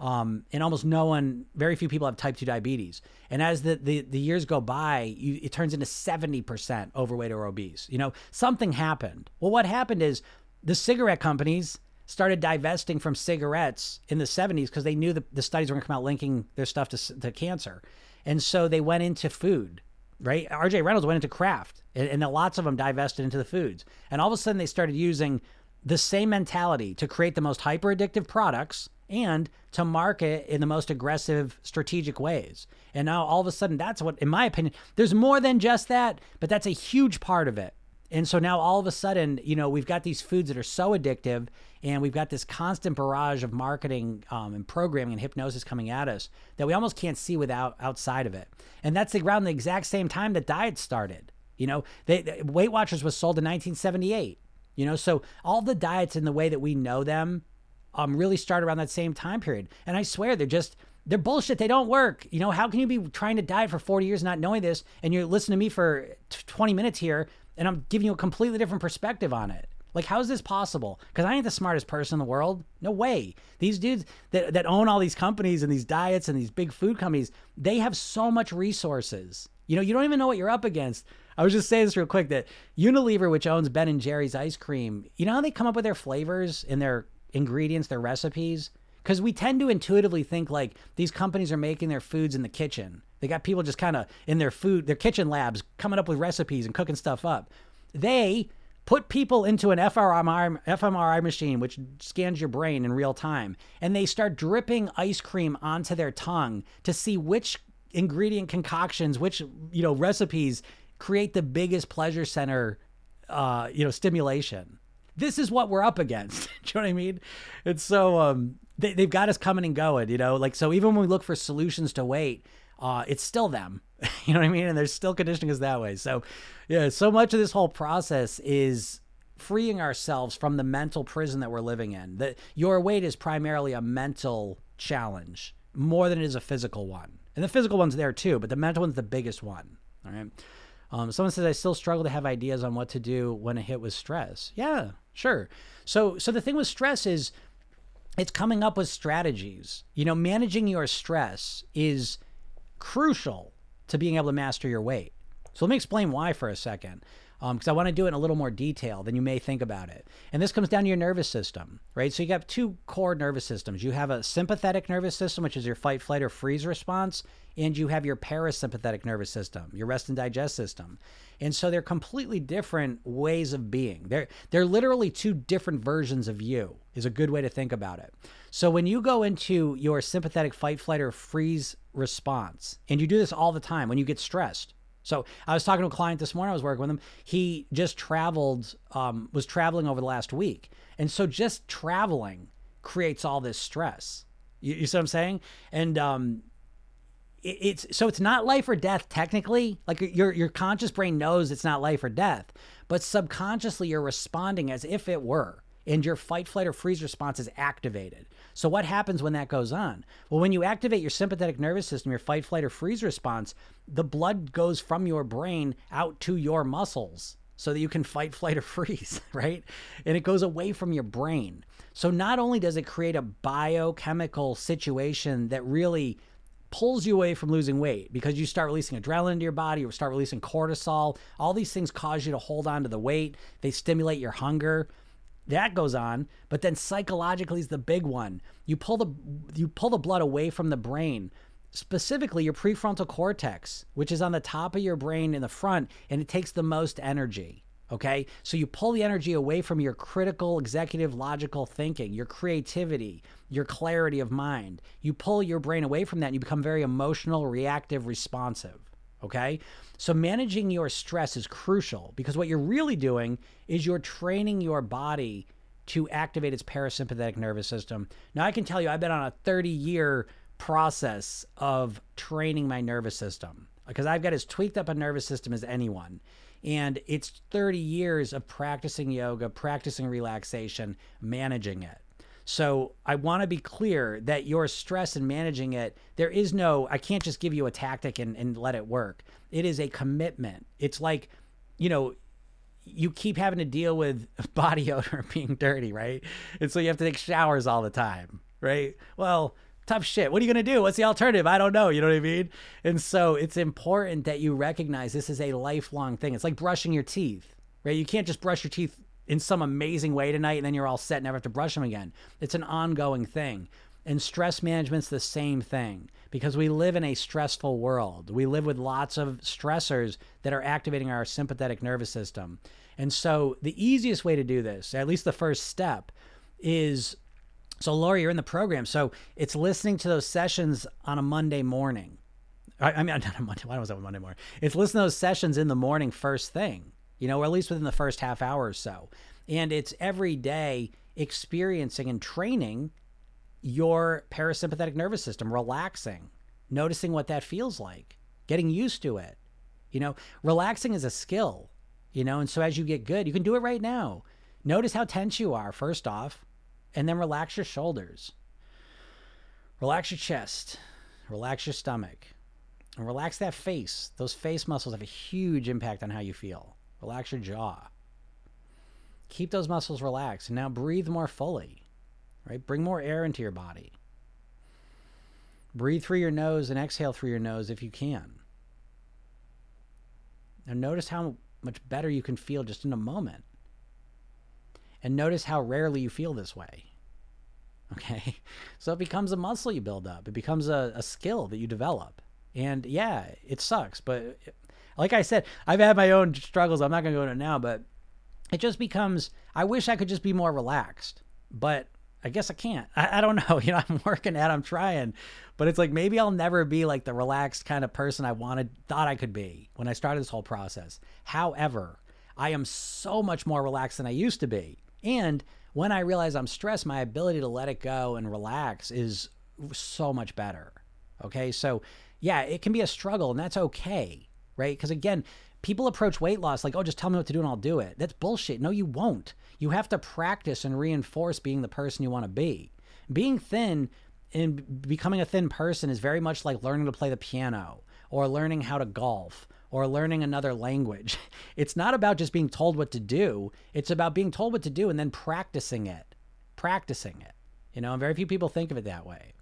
Um, and almost no one, very few people have type 2 diabetes. And as the, the, the years go by, you, it turns into 70% overweight or obese. You know, something happened. Well, what happened is the cigarette companies started divesting from cigarettes in the 70s because they knew that the studies were going to come out linking their stuff to, to cancer. And so they went into food, right? RJ Reynolds went into Kraft, and, and lots of them divested into the foods. And all of a sudden, they started using the same mentality to create the most hyper addictive products and to market in the most aggressive strategic ways. And now all of a sudden that's what in my opinion there's more than just that, but that's a huge part of it. And so now all of a sudden, you know, we've got these foods that are so addictive, and we've got this constant barrage of marketing um, and programming and hypnosis coming at us that we almost can't see without outside of it. And that's around the exact same time that diet started. You know, they, they, Weight Watchers was sold in 1978. You know, so all the diets in the way that we know them um, really start around that same time period. And I swear they're just they're bullshit. They don't work. You know, how can you be trying to diet for 40 years not knowing this and you're listening to me for 20 minutes here and I'm giving you a completely different perspective on it? Like, how is this possible? Because I ain't the smartest person in the world. No way. These dudes that, that own all these companies and these diets and these big food companies, they have so much resources. You know, you don't even know what you're up against. I was just saying this real quick that Unilever, which owns Ben and Jerry's ice cream, you know how they come up with their flavors and their ingredients, their recipes? Because we tend to intuitively think like these companies are making their foods in the kitchen. They got people just kind of in their food, their kitchen labs, coming up with recipes and cooking stuff up. They put people into an fMRI, fMRI machine, which scans your brain in real time, and they start dripping ice cream onto their tongue to see which ingredient concoctions, which you know recipes create the biggest pleasure center, uh, you know, stimulation this is what we're up against. Do you know what I mean? It's so um, they, they've got us coming and going. You know, like so even when we look for solutions to weight, uh, it's still them. you know what I mean? And they're still conditioning us that way. So yeah, so much of this whole process is freeing ourselves from the mental prison that we're living in. That your weight is primarily a mental challenge more than it is a physical one. And the physical one's there too, but the mental one's the biggest one. All right. Um, someone says I still struggle to have ideas on what to do when a hit with stress. Yeah, sure. So so the thing with stress is it's coming up with strategies. You know, managing your stress is crucial to being able to master your weight. So let me explain why for a second because um, I want to do it in a little more detail than you may think about it. And this comes down to your nervous system, right? So you have two core nervous systems. You have a sympathetic nervous system, which is your fight, flight, or freeze response, and you have your parasympathetic nervous system, your rest and digest system. And so they're completely different ways of being. They're they're literally two different versions of you. Is a good way to think about it. So when you go into your sympathetic fight, flight, or freeze response, and you do this all the time when you get stressed, so I was talking to a client this morning. I was working with him. He just traveled, um, was traveling over the last week, and so just traveling creates all this stress. You, you see what I'm saying? And um, it's so it's not life or death technically. Like your your conscious brain knows it's not life or death, but subconsciously you're responding as if it were and your fight, flight, or freeze response is activated. So, what happens when that goes on? Well, when you activate your sympathetic nervous system, your fight, flight, or freeze response, the blood goes from your brain out to your muscles so that you can fight, flight, or freeze, right? And it goes away from your brain. So, not only does it create a biochemical situation that really pulls you away from losing weight because you start releasing adrenaline into your body or start releasing cortisol. All these things cause you to hold on to the weight, they stimulate your hunger. That goes on but then psychologically is the big one. You pull the you pull the blood away from the brain specifically your prefrontal cortex which is on the top of your brain in the front and it takes the most energy Okay. So you pull the energy away from your critical, executive, logical thinking, your creativity, your clarity of mind. You pull your brain away from that and you become very emotional, reactive, responsive. Okay. So managing your stress is crucial because what you're really doing is you're training your body to activate its parasympathetic nervous system. Now, I can tell you, I've been on a 30 year process of training my nervous system because I've got as tweaked up a nervous system as anyone. And it's 30 years of practicing yoga, practicing relaxation, managing it. So I want to be clear that your stress and managing it, there is no, I can't just give you a tactic and, and let it work. It is a commitment. It's like, you know, you keep having to deal with body odor being dirty, right? And so you have to take showers all the time, right? Well, tough shit. What are you going to do? What's the alternative? I don't know. You know what I mean? And so it's important that you recognize this is a lifelong thing. It's like brushing your teeth, right? You can't just brush your teeth in some amazing way tonight and then you're all set and never have to brush them again. It's an ongoing thing. And stress management's the same thing because we live in a stressful world. We live with lots of stressors that are activating our sympathetic nervous system. And so the easiest way to do this, at least the first step, is so, Laura, you're in the program. So it's listening to those sessions on a Monday morning. I, I mean, not a Monday. Why was that Monday morning? It's listening to those sessions in the morning first thing, you know, or at least within the first half hour or so. And it's every day experiencing and training your parasympathetic nervous system, relaxing, noticing what that feels like, getting used to it. You know, relaxing is a skill, you know, and so as you get good, you can do it right now. Notice how tense you are, first off and then relax your shoulders. Relax your chest. Relax your stomach. And relax that face. Those face muscles have a huge impact on how you feel. Relax your jaw. Keep those muscles relaxed. And now breathe more fully. Right? Bring more air into your body. Breathe through your nose and exhale through your nose if you can. And notice how much better you can feel just in a moment. And notice how rarely you feel this way. Okay. So it becomes a muscle you build up, it becomes a, a skill that you develop. And yeah, it sucks. But like I said, I've had my own struggles. I'm not going to go into it now, but it just becomes I wish I could just be more relaxed. But I guess I can't. I, I, don't know. You know, I'm working at, I'm trying, but it's like maybe I'll never be like the relaxed kind of person I wanted, thought I could be when I started this whole process. However, I am so much more relaxed than I used to be. And when I realize I'm stressed, my ability to let it go and relax is so much better. Okay. So, yeah, it can be a struggle, and that's okay. Right. Because again, people approach weight loss like, oh, just tell me what to do and I'll do it. That's bullshit. No, you won't. You have to practice and reinforce being the person you want to be. Being thin and becoming a thin person is very much like learning to play the piano or learning how to golf or learning another language. It's not about just being told what to do, it's about being told what to do and then practicing it. Practicing it. You know, and very few people think of it that way.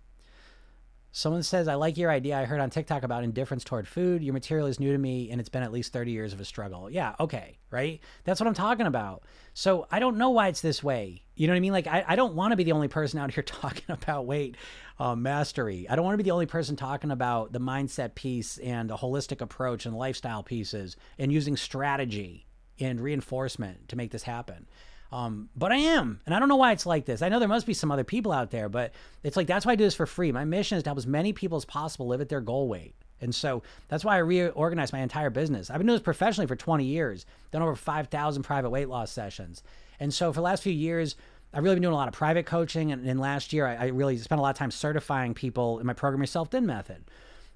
Someone says, I like your idea I heard on TikTok about indifference toward food. Your material is new to me and it's been at least 30 years of a struggle. Yeah, okay, right? That's what I'm talking about. So I don't know why it's this way. You know what I mean? Like, I, I don't want to be the only person out here talking about weight uh, mastery. I don't want to be the only person talking about the mindset piece and a holistic approach and lifestyle pieces and using strategy and reinforcement to make this happen. Um, but I am, and I don't know why it's like this. I know there must be some other people out there, but it's like that's why I do this for free. My mission is to help as many people as possible live at their goal weight. And so that's why I reorganized my entire business. I've been doing this professionally for 20 years, done over 5,000 private weight loss sessions. And so for the last few years, I've really been doing a lot of private coaching. And, and last year, I, I, really spent a lot of time certifying people in my Program Yourself Thin Method.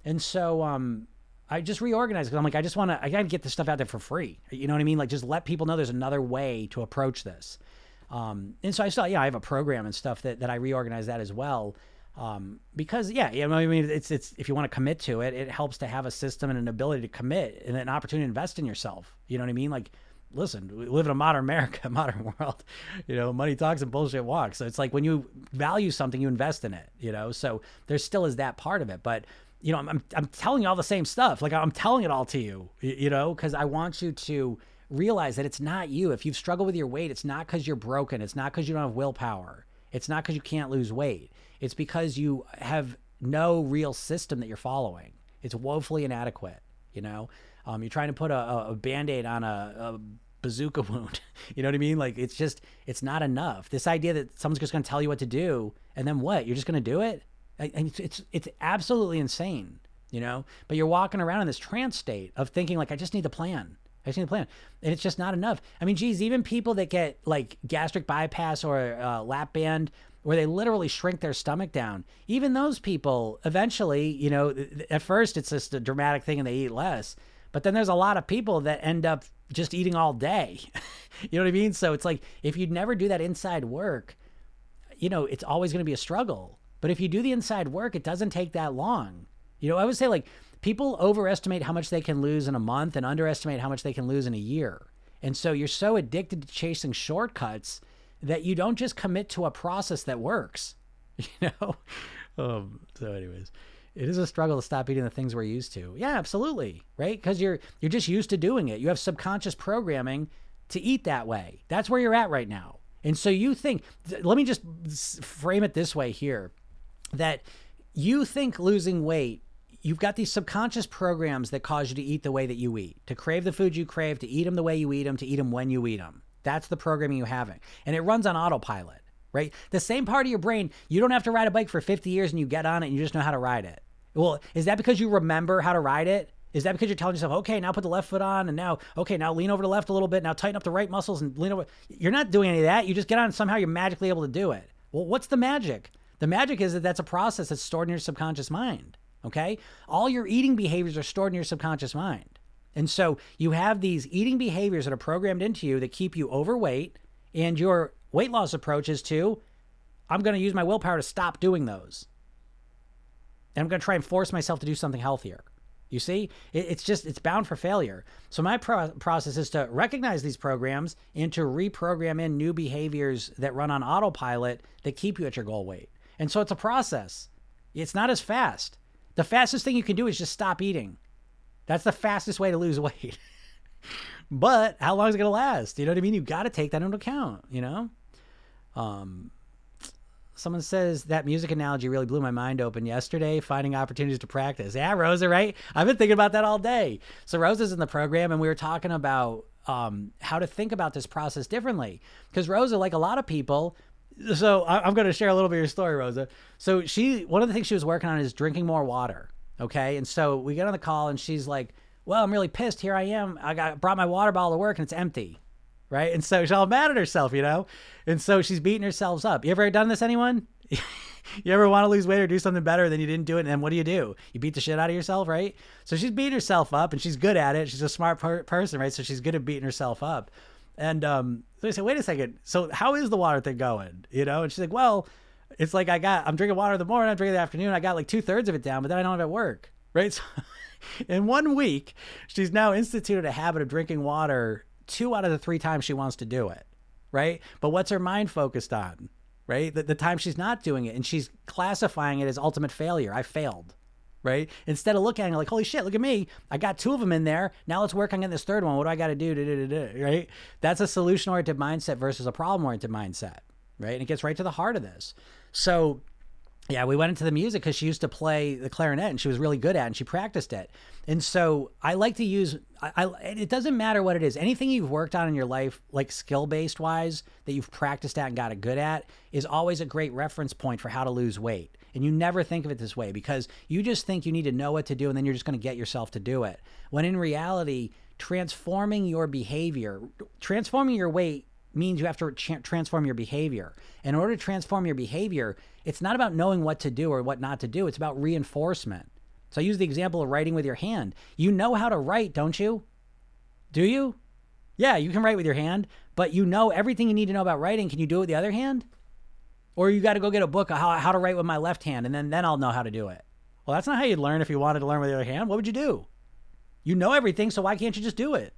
And so um, I just reorganized because I'm like, I just want to, I got to get this stuff out there for free. You know what I mean? Like, just let people know there's another way to approach this. Um, and so I saw, yeah, I have a program and stuff that, that I reorganized that as well. Um, because yeah, you know, I mean, it's, it's, if you want to commit to it, it helps to have a system and an ability to commit and an opportunity to invest in yourself. You know what I mean? Like, listen, we live in a modern America, modern world. You know, money talks and bullshit walks. So it's like when you value something, you invest in it. You know, so there still is that part of it, but you know, I'm, I'm, telling you all the same stuff. Like I'm telling it all to you, you know, because I want you to realize that it's not you. If you've struggled with your weight, it's not because you're broken. It's not because you don't have willpower. It's not because you can't lose weight. It's because you have no real system that you're following. It's woefully inadequate. You know, um, you're trying to put a, a band aid on a, a bazooka wound. You know what I mean? Like it's just it's not enough. This idea that someone's just going to tell you what to do and then what? You're just going to do it? And it's, it's it's absolutely insane, you know? But you're walking around in this trance state of thinking like I just need the plan. I just need the plan. And it's just not enough. I mean, geez, even people that get like gastric bypass or uh, lap band where they literally shrink their stomach down. Even those people, eventually, you know, at first it's just a dramatic thing and they eat less. But then there's a lot of people that end up just eating all day. you know what I mean? So it's like if you never do that inside work, you know, it's always going to be a struggle. But if you do the inside work, it doesn't take that long. You know, I would say like people overestimate how much they can lose in a month and underestimate how much they can lose in a year. And so you're so addicted to chasing shortcuts that you don't just commit to a process that works. You know? Um, so, anyways, it is a struggle to stop eating the things we're used to. Yeah, absolutely. Right? Because you're you're just used to doing it. You have subconscious programming to eat that way. That's where you're at right now. And so you think, let me just frame it this way here that you think losing weight you've got these subconscious programs that cause you to eat the way that you eat, to crave the food you crave, to eat them the way you eat them, to eat them when you eat them. That's the programming you have. And it runs on autopilot, right? The same part of your brain, you don't have to ride a bike for 50 years and you get on it and you just know how to ride it. Well, is that because you remember how to ride it? Is that because you're telling yourself, okay, now put the left foot on and now, okay, now lean over to the left a little bit, now tighten up the right muscles and lean over? You're not doing any of that. You just get on and somehow you're magically able to do it. Well, what's the magic? The magic is that that's a process that's stored in your subconscious mind. Okay? All your eating behaviors are stored in your subconscious mind. And so you have these eating behaviors that are programmed into you that keep you overweight, and your weight loss approach is to I'm going to use my willpower to stop doing those. And I'm going to try and force myself to do something healthier. You see, it's just, it's bound for failure. So my pro- process is to recognize these programs and to reprogram in new behaviors that run on autopilot that keep you at your goal weight. And so it's a process. It's not as fast. The fastest thing you can do is just stop eating. That's the fastest way to lose weight. but how long is it going to last? You know what I mean? You've got to take that into account, you know? Um, someone says that music analogy really blew my mind open yesterday, finding opportunities to practice. Yeah, Rosa, right? I've been thinking about that all day. So Rosa's in the program and we were talking about um, how to think about this process differently. Because Rosa, like a lot of people, so I'm going to share a little bit of your story, Rosa. So she, one of the things she was working on is drinking more water. Okay. And so we get on the call and she's like, well, I'm really pissed. Here I am. I got brought my water bottle to work and it's empty. Right. And so she's all mad at herself, you know? And so she's beating herself up. You ever done this, anyone? you ever want to lose weight or do something better than you didn't do it? And then what do you do? You beat the shit out of yourself, right? So she's beating herself up and she's good at it. She's a smart per- person, right? So she's good at beating herself up. And um, so I said, wait a second. So how is the water thing going? You know? And she's like, well, it's like I got, I'm drinking water in the morning, I'm drinking in the afternoon. I got like two thirds of it down, but then I don't have it at work. Right. So in one week, she's now instituted a habit of drinking water two out of the three times she wants to do it. Right. But what's her mind focused on? Right. The, the time she's not doing it and she's classifying it as ultimate failure. I failed right? Instead of looking at it like, holy shit, look at me. I got two of them in there. Now let's work on getting this third one. What do I got to do? Right? That's a solution oriented mindset versus a problem oriented mindset, right? And it gets right to the heart of this. So, yeah, we went into the music because she used to play the clarinet and she was really good at it and she practiced it. And so I like to use, I, I, it doesn't matter what it is. Anything you've worked on in your life, like skill based wise, that you've practiced at and got good at, is always a great reference point for how to lose weight. And you never think of it this way because you just think you need to know what to do and then you're just going to get yourself to do it. When in reality, transforming your behavior, transforming your weight means you have to transform your behavior. In order to transform your behavior, it's not about knowing what to do or what not to do, it's about reinforcement. So I use the example of writing with your hand. You know how to write, don't you? Do you? Yeah, you can write with your hand, but you know everything you need to know about writing. Can you do it with the other hand? Or you got to go get a book of how, how to write with my left hand, and then, then I'll know how to do it. Well, that's not how you'd learn if you wanted to learn with the other hand. What would you do? You know everything, so why can't you just do it?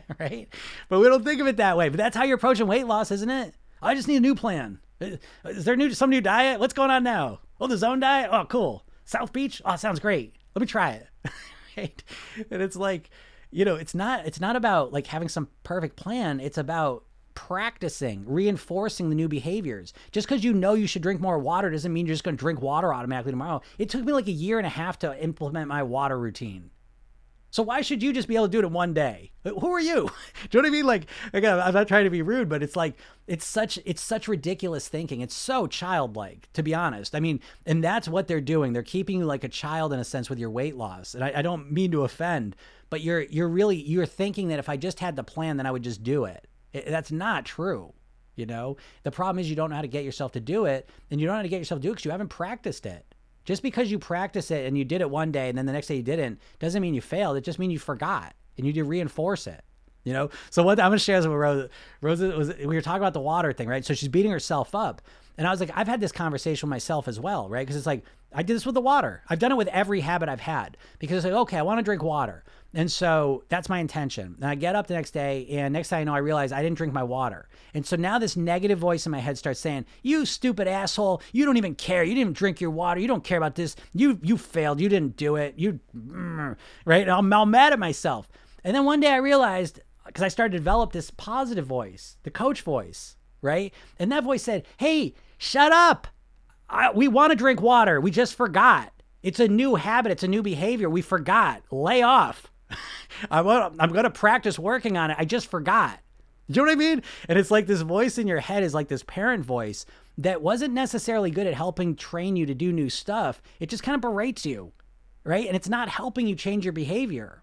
right? But we don't think of it that way. But that's how you're approaching weight loss, isn't it? I just need a new plan. Uh, is there new some new diet? What's going on now? Oh, the zone diet? Oh, cool. South Beach? Oh, sounds great. Let me try it. right? And it's like, you know, it's not it's not about like having some perfect plan. It's about practicing, reinforcing the new behaviors. Just because you know you should drink more water doesn't mean you're just going to drink water automatically tomorrow. It took me like a year and a half to implement my water routine. So why should you just be able to do it in one day? Who are you? do you know what I mean? Like again, I'm not trying to be rude, but it's like it's such it's such ridiculous thinking. It's so childlike, to be honest. I mean, and that's what they're doing. They're keeping you like a child in a sense with your weight loss. And I, I don't mean to offend, but you're you're really you're thinking that if I just had the plan, then I would just do it. it that's not true. You know, the problem is you don't know how to get yourself to do it, and you don't know how to get yourself to do it because you haven't practiced it. Just because you practice it and you did it one day and then the next day you didn't doesn't mean you failed. It just means you forgot and you need to reinforce it. You know, so what I'm gonna share this with Rose. Rose was we were talking about the water thing, right? So she's beating herself up, and I was like, I've had this conversation with myself as well, right? Because it's like I did this with the water. I've done it with every habit I've had because it's like, okay, I want to drink water. And so that's my intention. And I get up the next day, and next thing I know, I realize I didn't drink my water. And so now this negative voice in my head starts saying, "You stupid asshole! You don't even care. You didn't drink your water. You don't care about this. You you failed. You didn't do it. You mm, right?" And I'm, I'm mad at myself. And then one day I realized because I started to develop this positive voice, the coach voice, right? And that voice said, "Hey, shut up! I, we want to drink water. We just forgot. It's a new habit. It's a new behavior. We forgot. Lay off." I want, I'm going to practice working on it. I just forgot. Do You know what I mean? And it's like this voice in your head is like this parent voice that wasn't necessarily good at helping train you to do new stuff. It just kind of berates you, right? And it's not helping you change your behavior.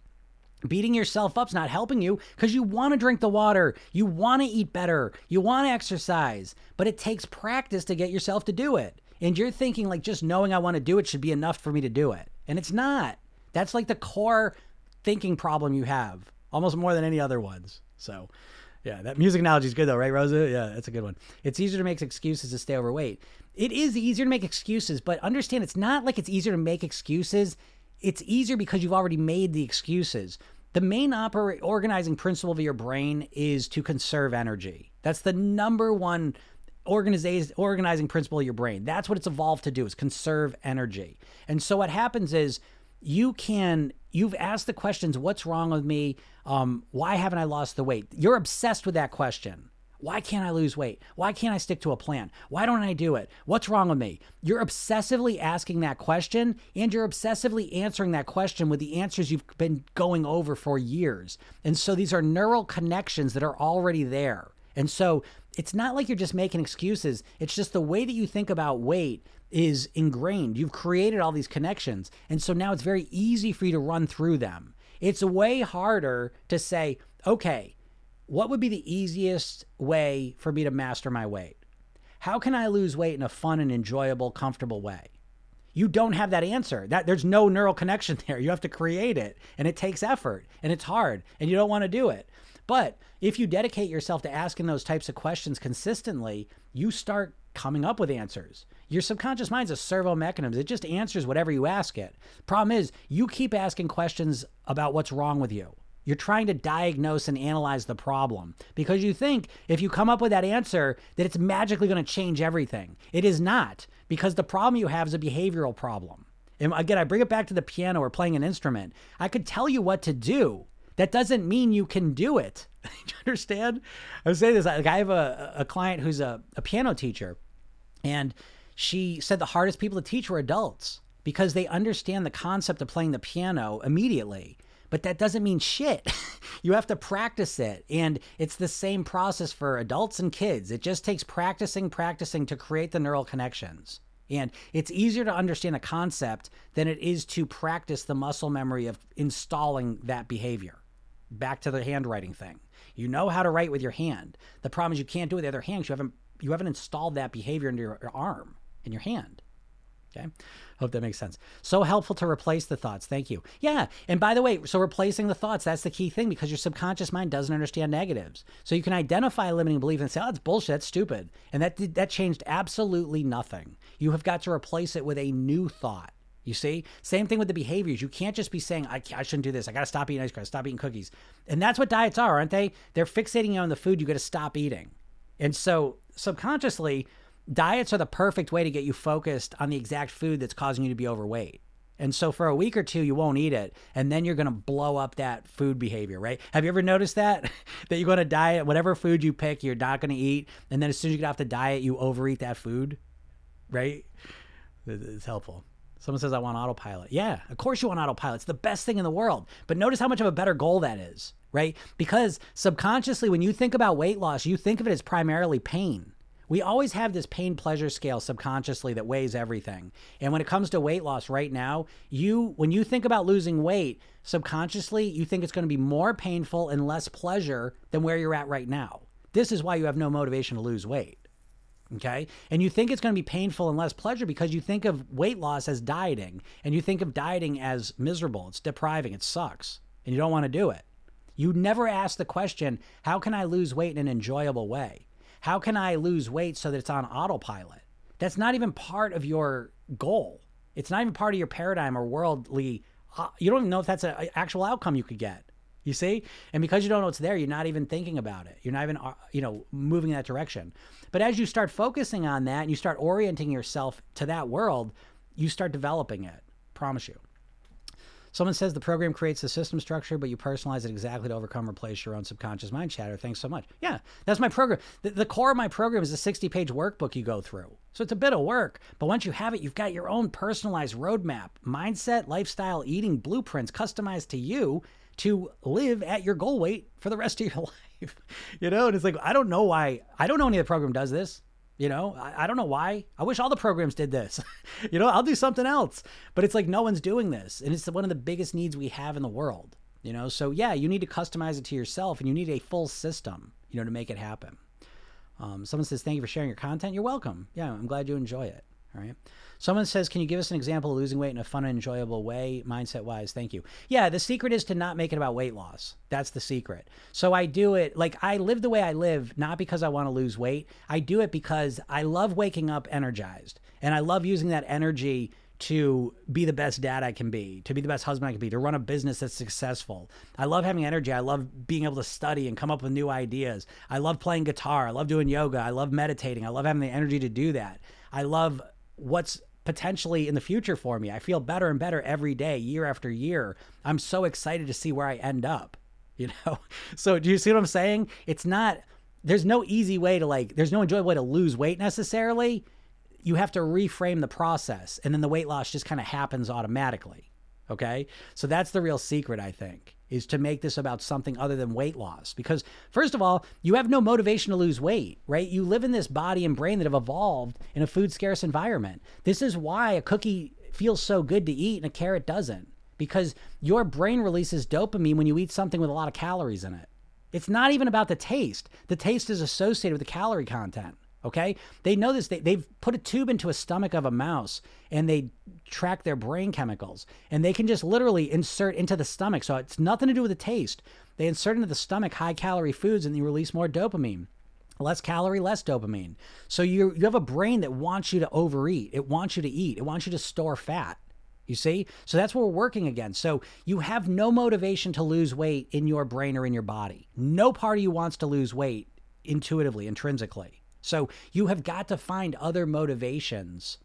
Beating yourself up's not helping you because you want to drink the water, you want to eat better, you want to exercise, but it takes practice to get yourself to do it. And you're thinking like just knowing I want to do it should be enough for me to do it. And it's not. That's like the core thinking problem you have, almost more than any other ones. So, yeah, that music analogy is good though, right, Rosa? Yeah, that's a good one. It's easier to make excuses to stay overweight. It is easier to make excuses, but understand it's not like it's easier to make excuses. It's easier because you've already made the excuses. The main oper- organizing principle of your brain is to conserve energy. That's the number one organizing organizing principle of your brain. That's what it's evolved to do is conserve energy. And so what happens is you can you've asked the questions what's wrong with me? Um, why haven't i lost the weight? You're obsessed with that question. Why can't i lose weight? Why can't i stick to a plan? Why don't i do it? What's wrong with me? You're obsessively asking that question and you're obsessively answering that question with the answers you've been going over for years. And so these are neural connections that are already there. And so it's not like you're just making excuses. It's just the way that you think about weight is ingrained. You've created all these connections. And so now it's very easy for you to run through them. It's way harder to say, okay, what would be the easiest way for me to master my weight? How can I lose weight in a fun and enjoyable, comfortable way? You don't have that answer. That there's no neural connection there. You have to create it, and it takes effort, and it's hard, and you don't want to do it. But if you dedicate yourself to asking those types of questions consistently, you start coming up with answers. Your subconscious mind's a servo mechanism. It just answers whatever you ask it. Problem is, you keep asking questions about what's wrong with you. You're trying to diagnose and analyze the problem because you think if you come up with that answer that it's magically going to change everything. It is not because the problem you have is a behavioral problem. And again, I bring it back to the piano or playing an instrument. I could tell you what to do. That doesn't mean you can do it. do you understand? I was saying this. Like I have a, a client who's a, a piano teacher, and she said the hardest people to teach were adults because they understand the concept of playing the piano immediately. But that doesn't mean shit. you have to practice it. And it's the same process for adults and kids. It just takes practicing, practicing to create the neural connections. And it's easier to understand a concept than it is to practice the muscle memory of installing that behavior. Back to the handwriting thing. You know how to write with your hand. The problem is you can't do it with the other hand. You haven't you haven't installed that behavior into your, your arm in your hand. Okay. Hope that makes sense. So helpful to replace the thoughts. Thank you. Yeah. And by the way, so replacing the thoughts, that's the key thing because your subconscious mind doesn't understand negatives. So you can identify a limiting belief and say, oh, that's bullshit. That's stupid. And that, that changed absolutely nothing. You have got to replace it with a new thought. You see? Same thing with the behaviors. You can't just be saying, I, I shouldn't do this. I got to stop eating ice cream. Stop eating cookies. And that's what diets are, aren't they? They're fixating you on the food you got to stop eating. And so subconsciously, diets are the perfect way to get you focused on the exact food that's causing you to be overweight. And so for a week or two, you won't eat it. And then you're going to blow up that food behavior, right? Have you ever noticed that? that you go on a diet, whatever food you pick, you're not going to eat. And then as soon as you get off the diet, you overeat that food, right? It's helpful. Someone says, I want autopilot. Yeah, of course you want autopilot. It's the best thing in the world. But notice how much of a better goal that is, right? Because subconsciously, when you think about weight loss, you think of it as primarily pain. We always have this pain pleasure scale subconsciously that weighs everything. And when it comes to weight loss right now, you when you think about losing weight, subconsciously you think it's going to be more painful and less pleasure than where you're at right now. This is why you have no motivation to lose weight. Okay. And you think it's going to be painful and less pleasure because you think of weight loss as dieting and you think of dieting as miserable. It's depriving. It sucks. And you don't want to do it. You never ask the question, how can I lose weight in an enjoyable way? How can I lose weight so that it's on autopilot? That's not even part of your goal. It's not even part of your paradigm or worldly. Uh, you don't even know if that's an actual outcome you could get. You see? And because you don't know what's there, you're not even thinking about it. You're not even, uh, you know, moving in that direction. But as you start focusing on that and you start orienting yourself to that world, you start developing it. Promise you. Someone says the program creates the system structure, but you personalize it exactly to overcome, or replace your own subconscious mind chatter. Thanks so much. Yeah, that's my program. The, the core of my program is a 60 page workbook you go through. So it's a bit of work, but once you have it, you've got your own personalized roadmap, mindset, lifestyle, eating blueprints customized to you to live at your goal weight for the rest of your life. you know, and it's like, I don't know why, I don't know any of the program does this. You know, I, I don't know why. I wish all the programs did this. you know, I'll do something else. But it's like no one's doing this. And it's one of the biggest needs we have in the world. You know, so yeah, you need to customize it to yourself and you need a full system, you know, to make it happen. Um, someone says, Thank you for sharing your content. You're welcome. Yeah, I'm glad you enjoy it. All right. Someone says, Can you give us an example of losing weight in a fun and enjoyable way, mindset wise? Thank you. Yeah, the secret is to not make it about weight loss. That's the secret. So I do it like I live the way I live, not because I want to lose weight. I do it because I love waking up energized and I love using that energy to be the best dad I can be, to be the best husband I can be, to run a business that's successful. I love having energy. I love being able to study and come up with new ideas. I love playing guitar. I love doing yoga. I love meditating. I love having the energy to do that. I love what's potentially in the future for me. I feel better and better every day, year after year. I'm so excited to see where I end up, you know? So, do you see what I'm saying? It's not, there's no easy way to like, there's no enjoyable way to lose weight necessarily. You have to reframe the process, and then the weight loss just kind of happens automatically. Okay. So, that's the real secret, I think is to make this about something other than weight loss. Because, first of all, you have no motivation to lose weight, right? You live in this body and brain that have evolved in a food scarce environment. This is why a cookie feels so good to eat and a carrot doesn't, because your brain releases dopamine when you eat something with a lot of calories in it. It's not even about the taste, the taste is associated with the calorie content. Okay. They know this. They, they've put a tube into a stomach of a mouse and they track their brain chemicals and they can just literally insert into the stomach. So it's nothing to do with the taste. They insert into the stomach high calorie foods and you release more dopamine. Less calorie, less dopamine. So you you have a brain that wants you to overeat. It wants you to eat. It wants you to store fat. You see? So that's what we're working against. So you have no motivation to lose weight in your brain or in your body. No part of you wants to lose weight intuitively, intrinsically. So you have got to find other motivations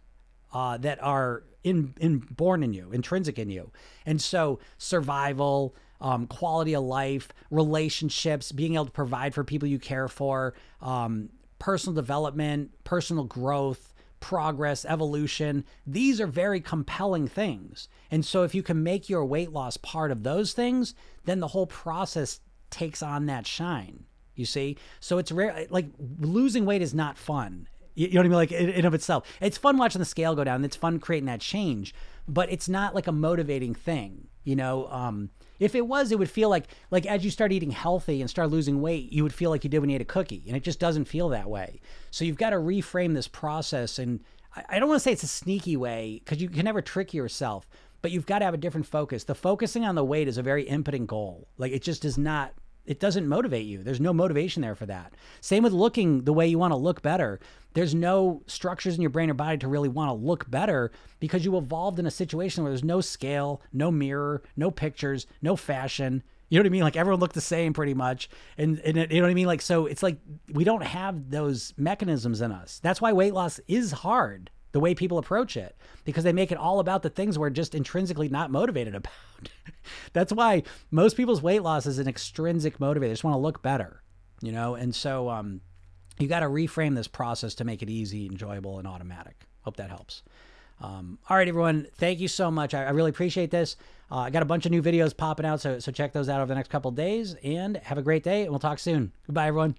uh, that are in, in born in you, intrinsic in you. And so survival, um, quality of life, relationships, being able to provide for people you care for, um, personal development, personal growth, progress, evolution. These are very compelling things. And so if you can make your weight loss part of those things, then the whole process takes on that shine. You see, so it's rare. Like losing weight is not fun. You, know what I mean? Like in, of itself, it's fun watching the scale go down. It's fun creating that change, but it's not like a motivating thing. You know, um, if it was, it would feel like like as you start eating healthy and start losing weight, you would feel like you did when you ate a cookie, and it just doesn't feel that way. So you've got to reframe this process, and I, I don't want to say it's a sneaky way because you can never trick yourself, but you've got to have a different focus. The focusing on the weight is a very impotent goal. Like it just does not it doesn't motivate you. There's no motivation there for that. Same with looking the way you want to look better. There's no structures in your brain or body to really want to look better because you evolved in a situation where there's no scale, no mirror, no pictures, no fashion. You know what I mean? Like everyone looked the same pretty much. And, and it, you know what I mean? Like, so it's like we don't have those mechanisms in us. That's why weight loss is hard the way people approach it because they make it all about the things we're just intrinsically not motivated about. That's why most people's weight loss is an extrinsic motivator. They just want to look better, you know? And so um, you got to reframe this process to make it easy, enjoyable, and automatic. Hope that helps. Um, all right, everyone. Thank you so much. I, I really appreciate this. Uh, I got a bunch of new videos popping out, so so check those out over the next couple days. And have a great day, and we'll talk soon. Goodbye, everyone.